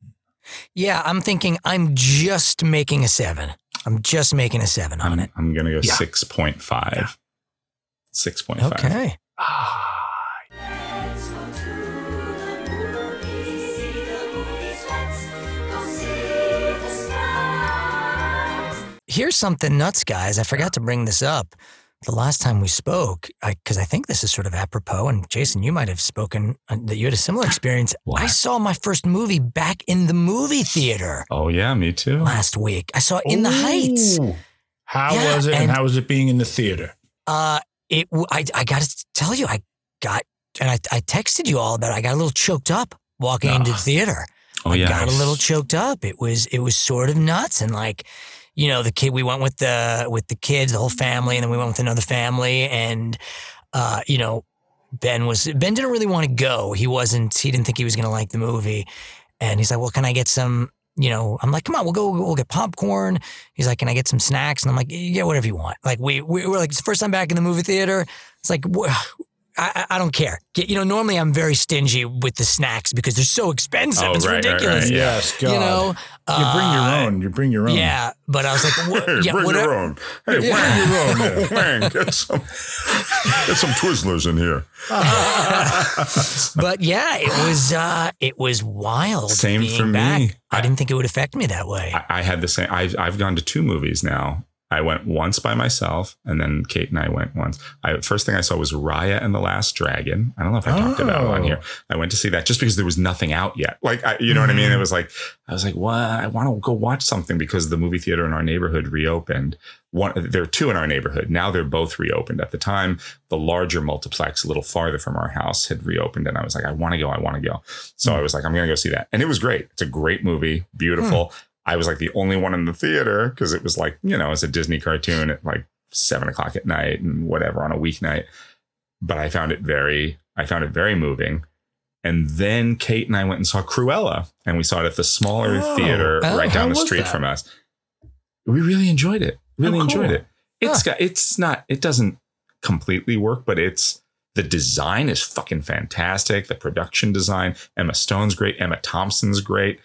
Yeah, I'm thinking I'm just making a seven. I'm just making a seven on it. I'm going to go Yeah. 6.5. 6.5. Okay. Here's something nuts, guys. I forgot to bring this up. The last time we spoke, because I, think this is sort of apropos, and Jason, you might have spoken uh, that you had a similar experience. I saw my first movie back in the movie theater Oh yeah, me too. last week. I saw In the Heights. How Yeah, was it, and, and- how was it being in the theater? Uh, it. I I got to tell you, I got and I I texted you all about. It. I got a little choked up walking into the theater. Oh I yeah, got a little choked up. It was it was sort of nuts and like, you know, the kid we went with the with the kids, the whole family, and then we went with another family, and uh, you know, Ben was Ben didn't really want to go. He wasn't. He didn't think he was going to like the movie, and he's like, "Well, can I get some?" You know, I'm like, "Come on, we'll go. We'll get popcorn." He's like, "Can I get some snacks?" And I'm like, "Yeah, whatever you want." Like we we were like, it's the first time back in the movie theater. It's like. Wh- I, I I don't care. Get- You know, normally I'm very stingy with the snacks because they're so expensive. Oh, it's right, right, right, ridiculous. yeah. Yes, God. You know, you bring your uh, own. You bring your own. Yeah, but I was like, what, Hey, yeah, bring whatever. your own. Hey, Yeah. Wang, Bring your own, Wang, get some, get some Twizzlers in here. But yeah, it was uh, it was wild. Same being for me. back. I didn't think it would affect me that way. I, I had the same. I've I've gone to two movies now. I went once by myself, and then Kate and I went once. I first thing I saw was Raya and the Last Dragon. I don't know if I talked about it on Oh. here. I went to see that just because there was nothing out yet. Like, I, you know what I Mm-hmm. mean? It was like I was like, "What? I want to go watch something because the movie theater in our neighborhood reopened. One, there are two in our neighborhood now. They're both reopened. At the time, the larger multiplex, a little farther from our house, had reopened, and I was like, I want to go. I want to go. So I was like, I'm going to go see that, and it was great. It's a great movie, beautiful. I was like the only one in the theater because it was like, you know, it's a Disney cartoon at like seven o'clock at night and whatever on a weeknight. But I found it very, I found it very moving. And then Kate and I went and saw Cruella and we saw it at the smaller Oh. theater Oh, right down the street from us. We really enjoyed it. Really Oh, enjoyed it. It's got, it's not, it doesn't completely work, but it's, the design is fucking fantastic. The production design, Emma Stone's great. Emma Thompson's great.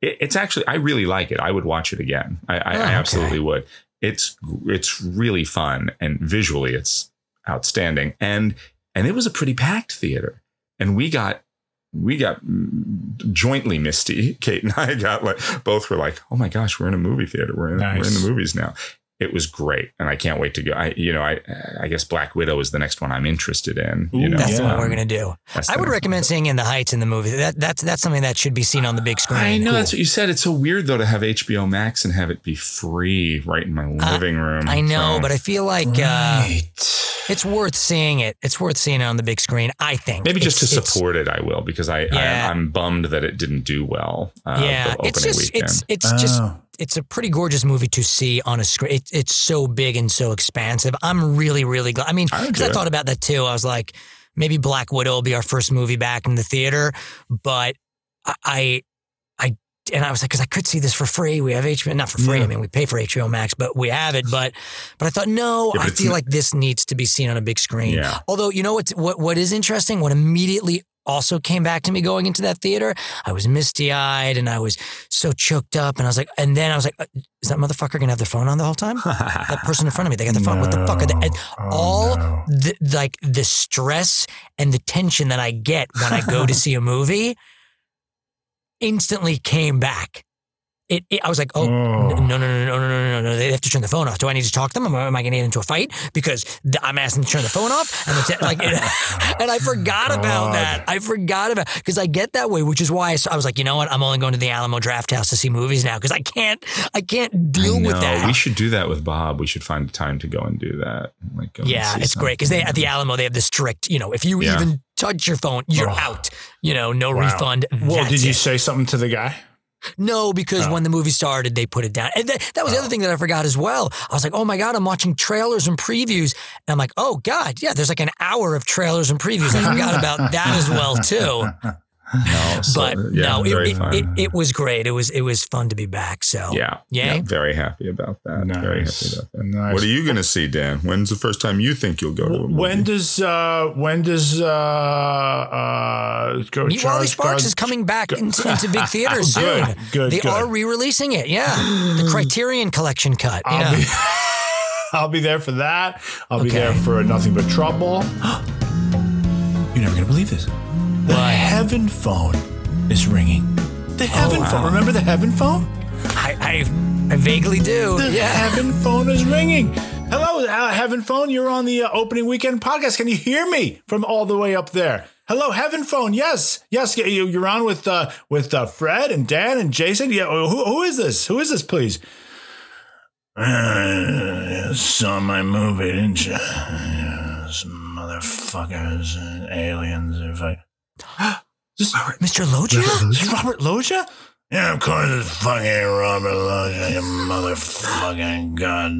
It, it's actually, I really like it. I would watch it again. I, I, Oh, I okay. absolutely would. It's it's really fun and visually it's outstanding. And and it was a pretty packed theater. And we got we got jointly misty. Kate and I got like both were like, oh my gosh, we're in a movie theater. We're in, we're in the movies now. It was great, and I can't wait to go. I, you know, I, I guess Black Widow is the next one I'm interested in. You Ooh, know, That's Yeah. what we're gonna do. that's I would recommend seeing In the Heights in the movie. That that's that's something that should be seen on the big screen. I know Cool. that's what you said. It's so weird though to have HBO Max and have it be free right in my living room. I know, So- but I feel like uh, it's worth seeing it. It's worth seeing it on the big screen. I think Maybe just It's- to support it, I will because I, Yeah. I I'm bummed that it didn't do well. Uh, yeah, the it's just weekend. it's it's just Oh. It's a pretty gorgeous movie to see on a screen. It, it's so big and so expansive. I'm really really glad. I mean, because I, it. thought about that too. I was like, maybe Black Widow will be our first movie back in the theater, but I. I I and I was like, because I could see this for free. We have HBO, not for free. Yeah. I mean, we pay for HBO Max, but we have it. But, but I thought, no, Yeah, I feel like this needs to be seen on a big screen. Yeah. Although, you know what? What what is interesting? What immediately also came back to me going into that theater, I was misty eyed and I was so choked up, and I was like, and then I was like, uh, is that motherfucker gonna have their phone on the whole time? that person in front of me, they got the phone. What the fuck are they? And Oh, all no. the like the stress and the tension that I get when I go to see a movie instantly came back. It, it, I was like, oh, Oh. no, no, no, no, no, no, no, no. They have to turn the phone off. Do I need to talk to them? Am I, am I going to get into a fight because th- I'm asking them to turn the phone off? And, it's, like, it, and I forgot about that. I forgot about because I get that way, which is why I was like, you know what? I'm only going to the Alamo Drafthouse to see movies now because I can't, I can't deal I with that. We should do that with Bob. We should find time to go and do that. Like, Yeah, it's great because they at the Alamo they have the strict. You know, if you Yeah. even touch your phone, you're Oh. out. You know, no Wow. refund. Well, did you it. say something to the guy? No, because Oh. when the movie started, they put it down. And that, that was the other oh. thing that I forgot as well. I was like, oh my God, I'm watching trailers and previews. And I'm like, oh God, yeah, there's like an hour of trailers and previews. I forgot about that as well, too. No, so, But yeah, no, it, it, it, it was great. It was it was fun to be back. So yeah, Yay? yeah, very happy about that. Very happy about that. Nice. What are you going to see, Dan? When's the first time you think you'll go to a movie? When does uh when does uh uh go Meet Wally Charles Sparks Gar- is coming back into, into big theaters soon. Good, good, they good. are re-releasing it. Yeah, the Criterion Collection cut. I'll yeah. be I'll be there for that. I'll be there for Nothing But Trouble. You're never gonna believe this. The Heaven phone is ringing. The Heaven phone. Remember the Heaven phone? I, I I vaguely do. The yeah. Heaven phone is ringing. Hello, uh, Heaven Phone. You're on the uh, opening weekend podcast. Can you hear me from all the way up there? Hello, Heaven Phone. Yes, yes. you- You're on with uh, with uh, Fred and Dan and Jason. Yeah. Who, who is this? Who is this, please? Uh, saw my movie, didn't you? Yes, motherfuckers, and aliens. If I, Mr. Loggia? Is Robert Loggia? Yeah, of course it's fucking Robert Loggia, you motherfucking god.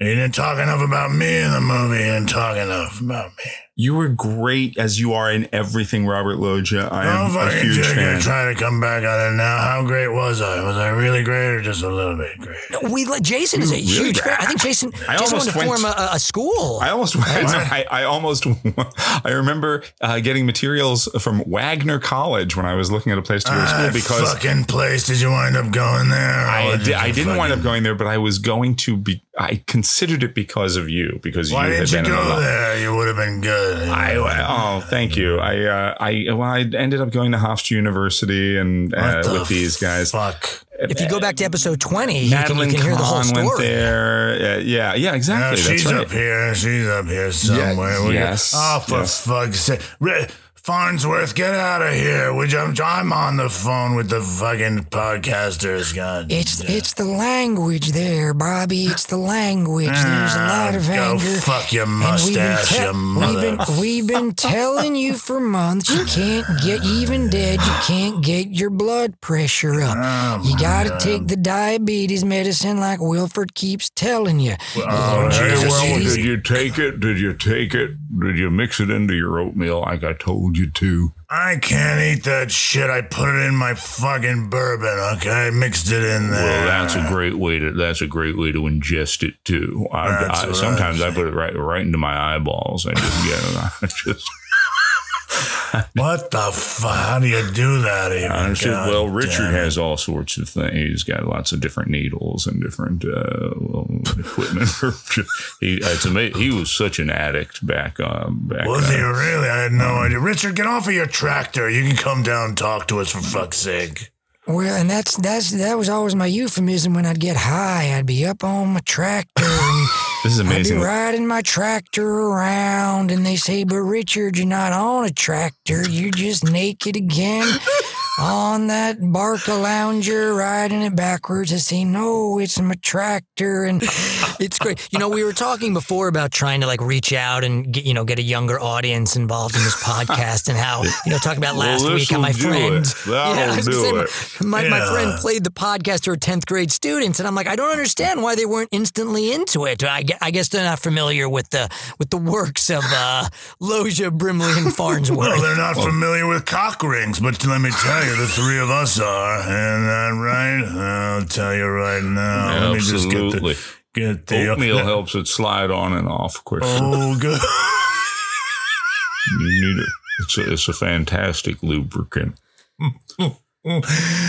You didn't talk enough about me in the movie. You didn't talk enough about me. You were great as you are in everything, Robert Loggia. I am Don't a huge joke, fan. You're trying to come back on it now. How great was I? Was I really great or just a little bit great? No, we let Jason is a Really huge fan. I think Jason, I Jason almost wanted to went- form a, a school. I almost went. I, I almost. I remember uh, getting materials from Wagner College when I was looking at a place to go to school because fucking place. Did you wind up going there? I, was di- it I didn't wind up going there, but I was going to be. I considered it because of you, because Why you didn't had you been in go the- there? You would have been good. I, oh, thank you. I, uh, I, well, I ended up going to Hofstra University and uh, the with these guys. Fuck. if you go back to episode 20, you can, Madeline you can hear the whole Kahn went there. Uh, yeah, yeah, exactly. Yeah, That's she's right. up here. She's up here somewhere. We- yes, Oh, for yes. fuck's sake. Ri- Farnsworth, get out of here. Would you? I'm, I'm on the phone with the fucking podcasters. God. It's it's the language there, Bobby. It's the language. There's a lot of Ah, go anger. fuck your And we've been mustache, te- you we've been, we've been telling you for months you can't get even dead. You can't get your blood pressure up. Oh, you got to take the diabetes medicine like Wilford keeps telling you. Oh, Hey, well, did you take it? Did you take it? Did you mix it into your oatmeal like I told you to? I can't eat that shit. I put it in my fucking bourbon. Okay, I mixed it in there. Well, that's a great way to. That's a great way to ingest it too. I, I, sometimes I'm I put it right right into my eyeballs. I just get it. I just. What the fuck? How do you do that? Even? I said, well, Richard has all sorts of things. He's got lots of different needles and different uh, equipment. He, it's amazing. He was such an addict back. Uh, back Was he uh, really? I had no idea. Richard, get off of your tractor. You can come down and talk to us for fuck's sake. Well, and that's that's that was always my euphemism when I'd get high. I'd be up on my tractor and This is amazing. I'd be riding my tractor around, and they say, "But Richard, you're not on a tractor. You're just naked again on that Barca Lounger, riding it backwards." I see, "No, it's my tractor," and it's great. You know, we were talking before about trying to like reach out and get you know get a younger audience involved in this podcast, and how you know talk about Well, last week how my friend, it. That'll I was gonna do say, my- it. my, my friend played the podcast to her 10th grade students and I'm like I don't understand why they weren't instantly into it I, I guess they're not familiar with the with the works of uh, Loggia Brimley and Farnsworth Well, they're not familiar with cock rings, but let me tell you, the three of us are. Isn't that right? I'll tell you right now. Let me just get Absolutely. the. Get the Oatmeal helps it slide on and off quicker. Oh, good. You need it. It's a, it's a fantastic lubricant.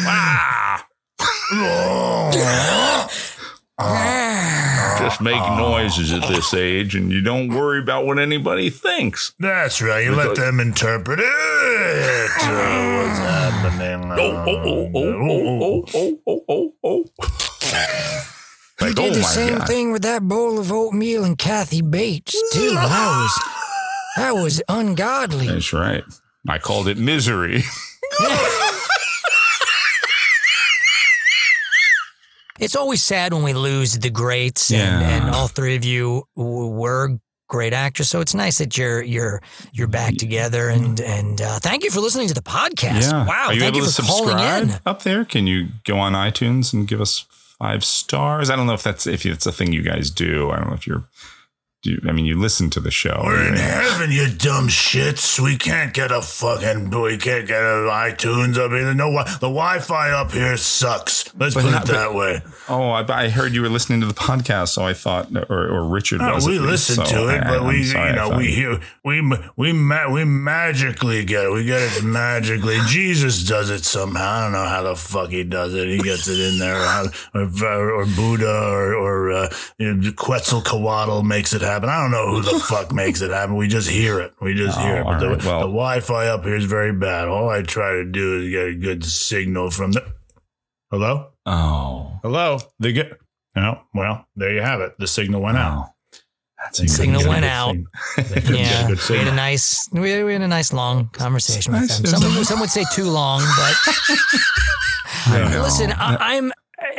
ah! Just make noises at this age, and you don't worry about what anybody thinks. That's right. You let them interpret it. What's happening? Oh, oh, oh, oh, oh, oh, oh, oh, oh. He Like, did oh the same God. thing with that bowl of oatmeal and Kathy Bates too that was that was ungodly That's right. I called it misery. It's always sad when we lose the greats, and, Yeah. and all three of you were great actors. So it's nice that you're you're you're back together, and and uh, thank you for listening to the podcast. Yeah. Wow, Are you thank able you to subscribe in. up there? Can you go on iTunes and give us five stars? I don't know if that's if it's a thing you guys do. I don't know if you're. You, I mean, you listen to the show. We're in heaven, you dumb shits. We can't get a fucking. We can't get a iTunes up here. No, wi- the Wi-Fi up here sucks. Let's But put not- it that but- way. Oh, I, I heard you were listening to the podcast, so I thought, or, or Richard No, was. we listen so to it, I- but I'm we, sorry, you know, we hear, we, we, ma- we magically get it. We get it magically. Jesus does it somehow. I don't know how the fuck he does it. He gets it in there, or, or, or Buddha, or, or uh, Quetzalcoatl makes it happen. I don't know who the fuck makes it happen. We just hear it. We just hear it. Oh, But the, all right, well- the Wi-Fi up here is very bad. All I try to do is get a good signal from the. Hello. Oh, Hello. They get. No, well, there you have it. The signal went out. Oh, that's The signal went out. Yeah, Yeah, we had a nice we had, we had a nice long conversation with Nice. them. Some, would- some would say too long, but I listen, I, I'm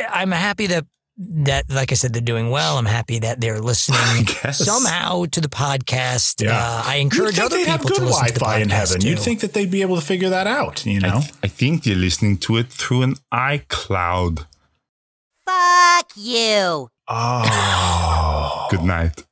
I'm happy that that like I said they're doing well. I'm happy that they're listening somehow to the podcast. Yeah. Uh, I encourage other they'd have people to good listen to the Wi-Fi podcast in heaven. You'd think that they'd be able to figure that out. You I, know, th- I think they're listening to it through an iCloud. Fuck you. oh, Good night.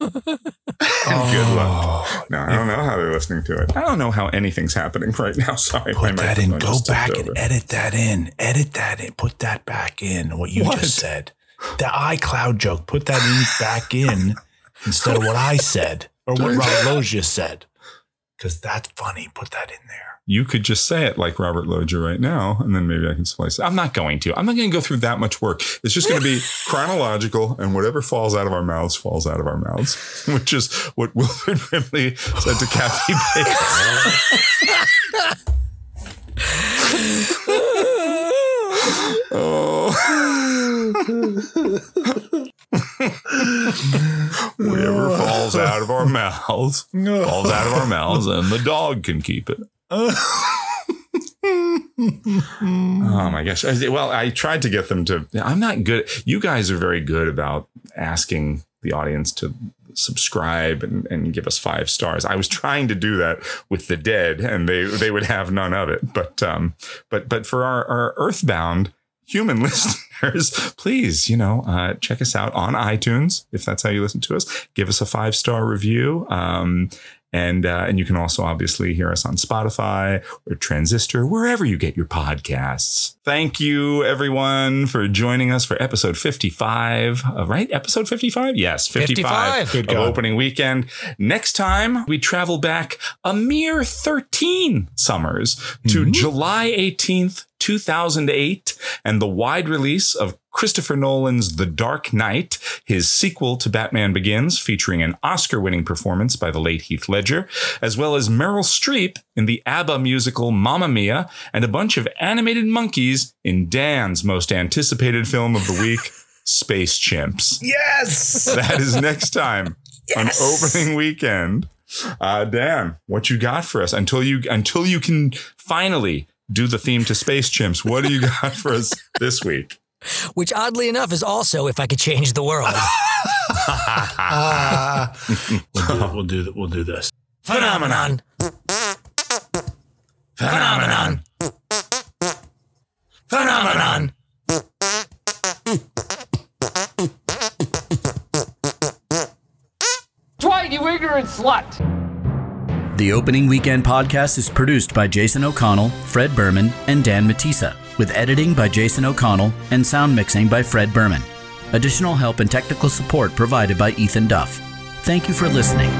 And good luck. Oh, no, I don't know how they're listening to it. I don't know how anything's happening right now. Sorry, Put that in. Go back over. and edit that in. Edit that in. Put that back in. What you What? just said. The iCloud joke. Put that in back in instead of what I said or what Robert said. Because that's funny. Put that in there. You could just say it like Robert Loggia right now, and then maybe I can splice it. I'm not going to. I'm not going to go through that much work. It's just going to be chronological, and whatever falls out of our mouths falls out of our mouths, which is what Wilford Brimley said to Kathy Bates. oh. Whatever falls out of our mouths falls out of our mouths, and the dog can keep it. Oh my gosh. Well, I tried to get them to. I'm not good. You guys are very good about asking the audience to subscribe and, and give us five stars. I was trying to do that with the dead and they, they would have none of it. But, um, but, but for our, our earthbound human listeners, please, you know, uh, check us out on iTunes if that's how you listen to us. Give us a five star review. Um, and uh, and you can also obviously hear us on Spotify or Transistor, wherever you get your podcasts. Thank you, everyone, for joining us for episode 55. Uh, right? Episode 55? Yes, 55, 55. Good of opening weekend. Next time, we travel back a mere 13 summers to July 18th, 2008, and the wide release of Christopher Nolan's The Dark Knight, his sequel to Batman Begins, featuring an Oscar winning performance by the late Heath Ledger, as well as Meryl Streep in the ABBA musical Mamma Mia, and a bunch of animated monkeys in Dan's most anticipated film of the week, Space Chimps. Yes. That is next time on opening weekend. Uh, Dan, what you got for us until you until you can finally do the theme to Space Chimps? What do you got for us this week? Which oddly enough is also if I could change the world. we'll, do, we'll do we'll do this. Phenomenon. Phenomenon. Phenomenon. Dwight, you ignorant slut! The Opening Weekend podcast is produced by Jason O'Connell, Fred Berman, and Dan Matisa, with editing by Jason O'Connell and sound mixing by Fred Berman. Additional help and technical support provided by Ethan Duff. Thank you for listening.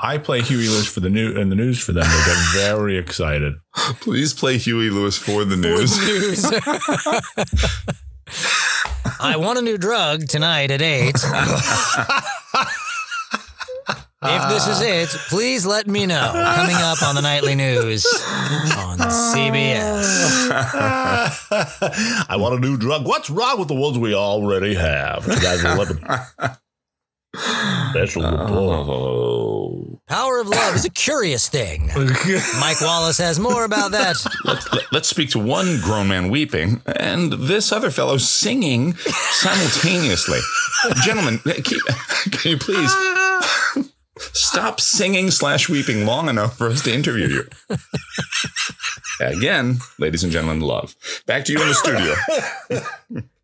I play Huey Lewis for the new and the news for them. They get very excited. Please play Huey Lewis for the news. I want a new drug tonight at 8. if this is ah. it, please let me know. Coming up on the nightly news on CBS. I want a new drug. What's wrong with the ones we already have? 2011. Special oh. report. Oh. Power of love is a curious thing. Mike Wallace has more about that. Let's, let, let's speak to one grown man weeping and this other fellow singing simultaneously. Gentlemen, can, can you please stop singing slash weeping long enough for us to interview you? Again, ladies and gentlemen, love. Back to you in the studio.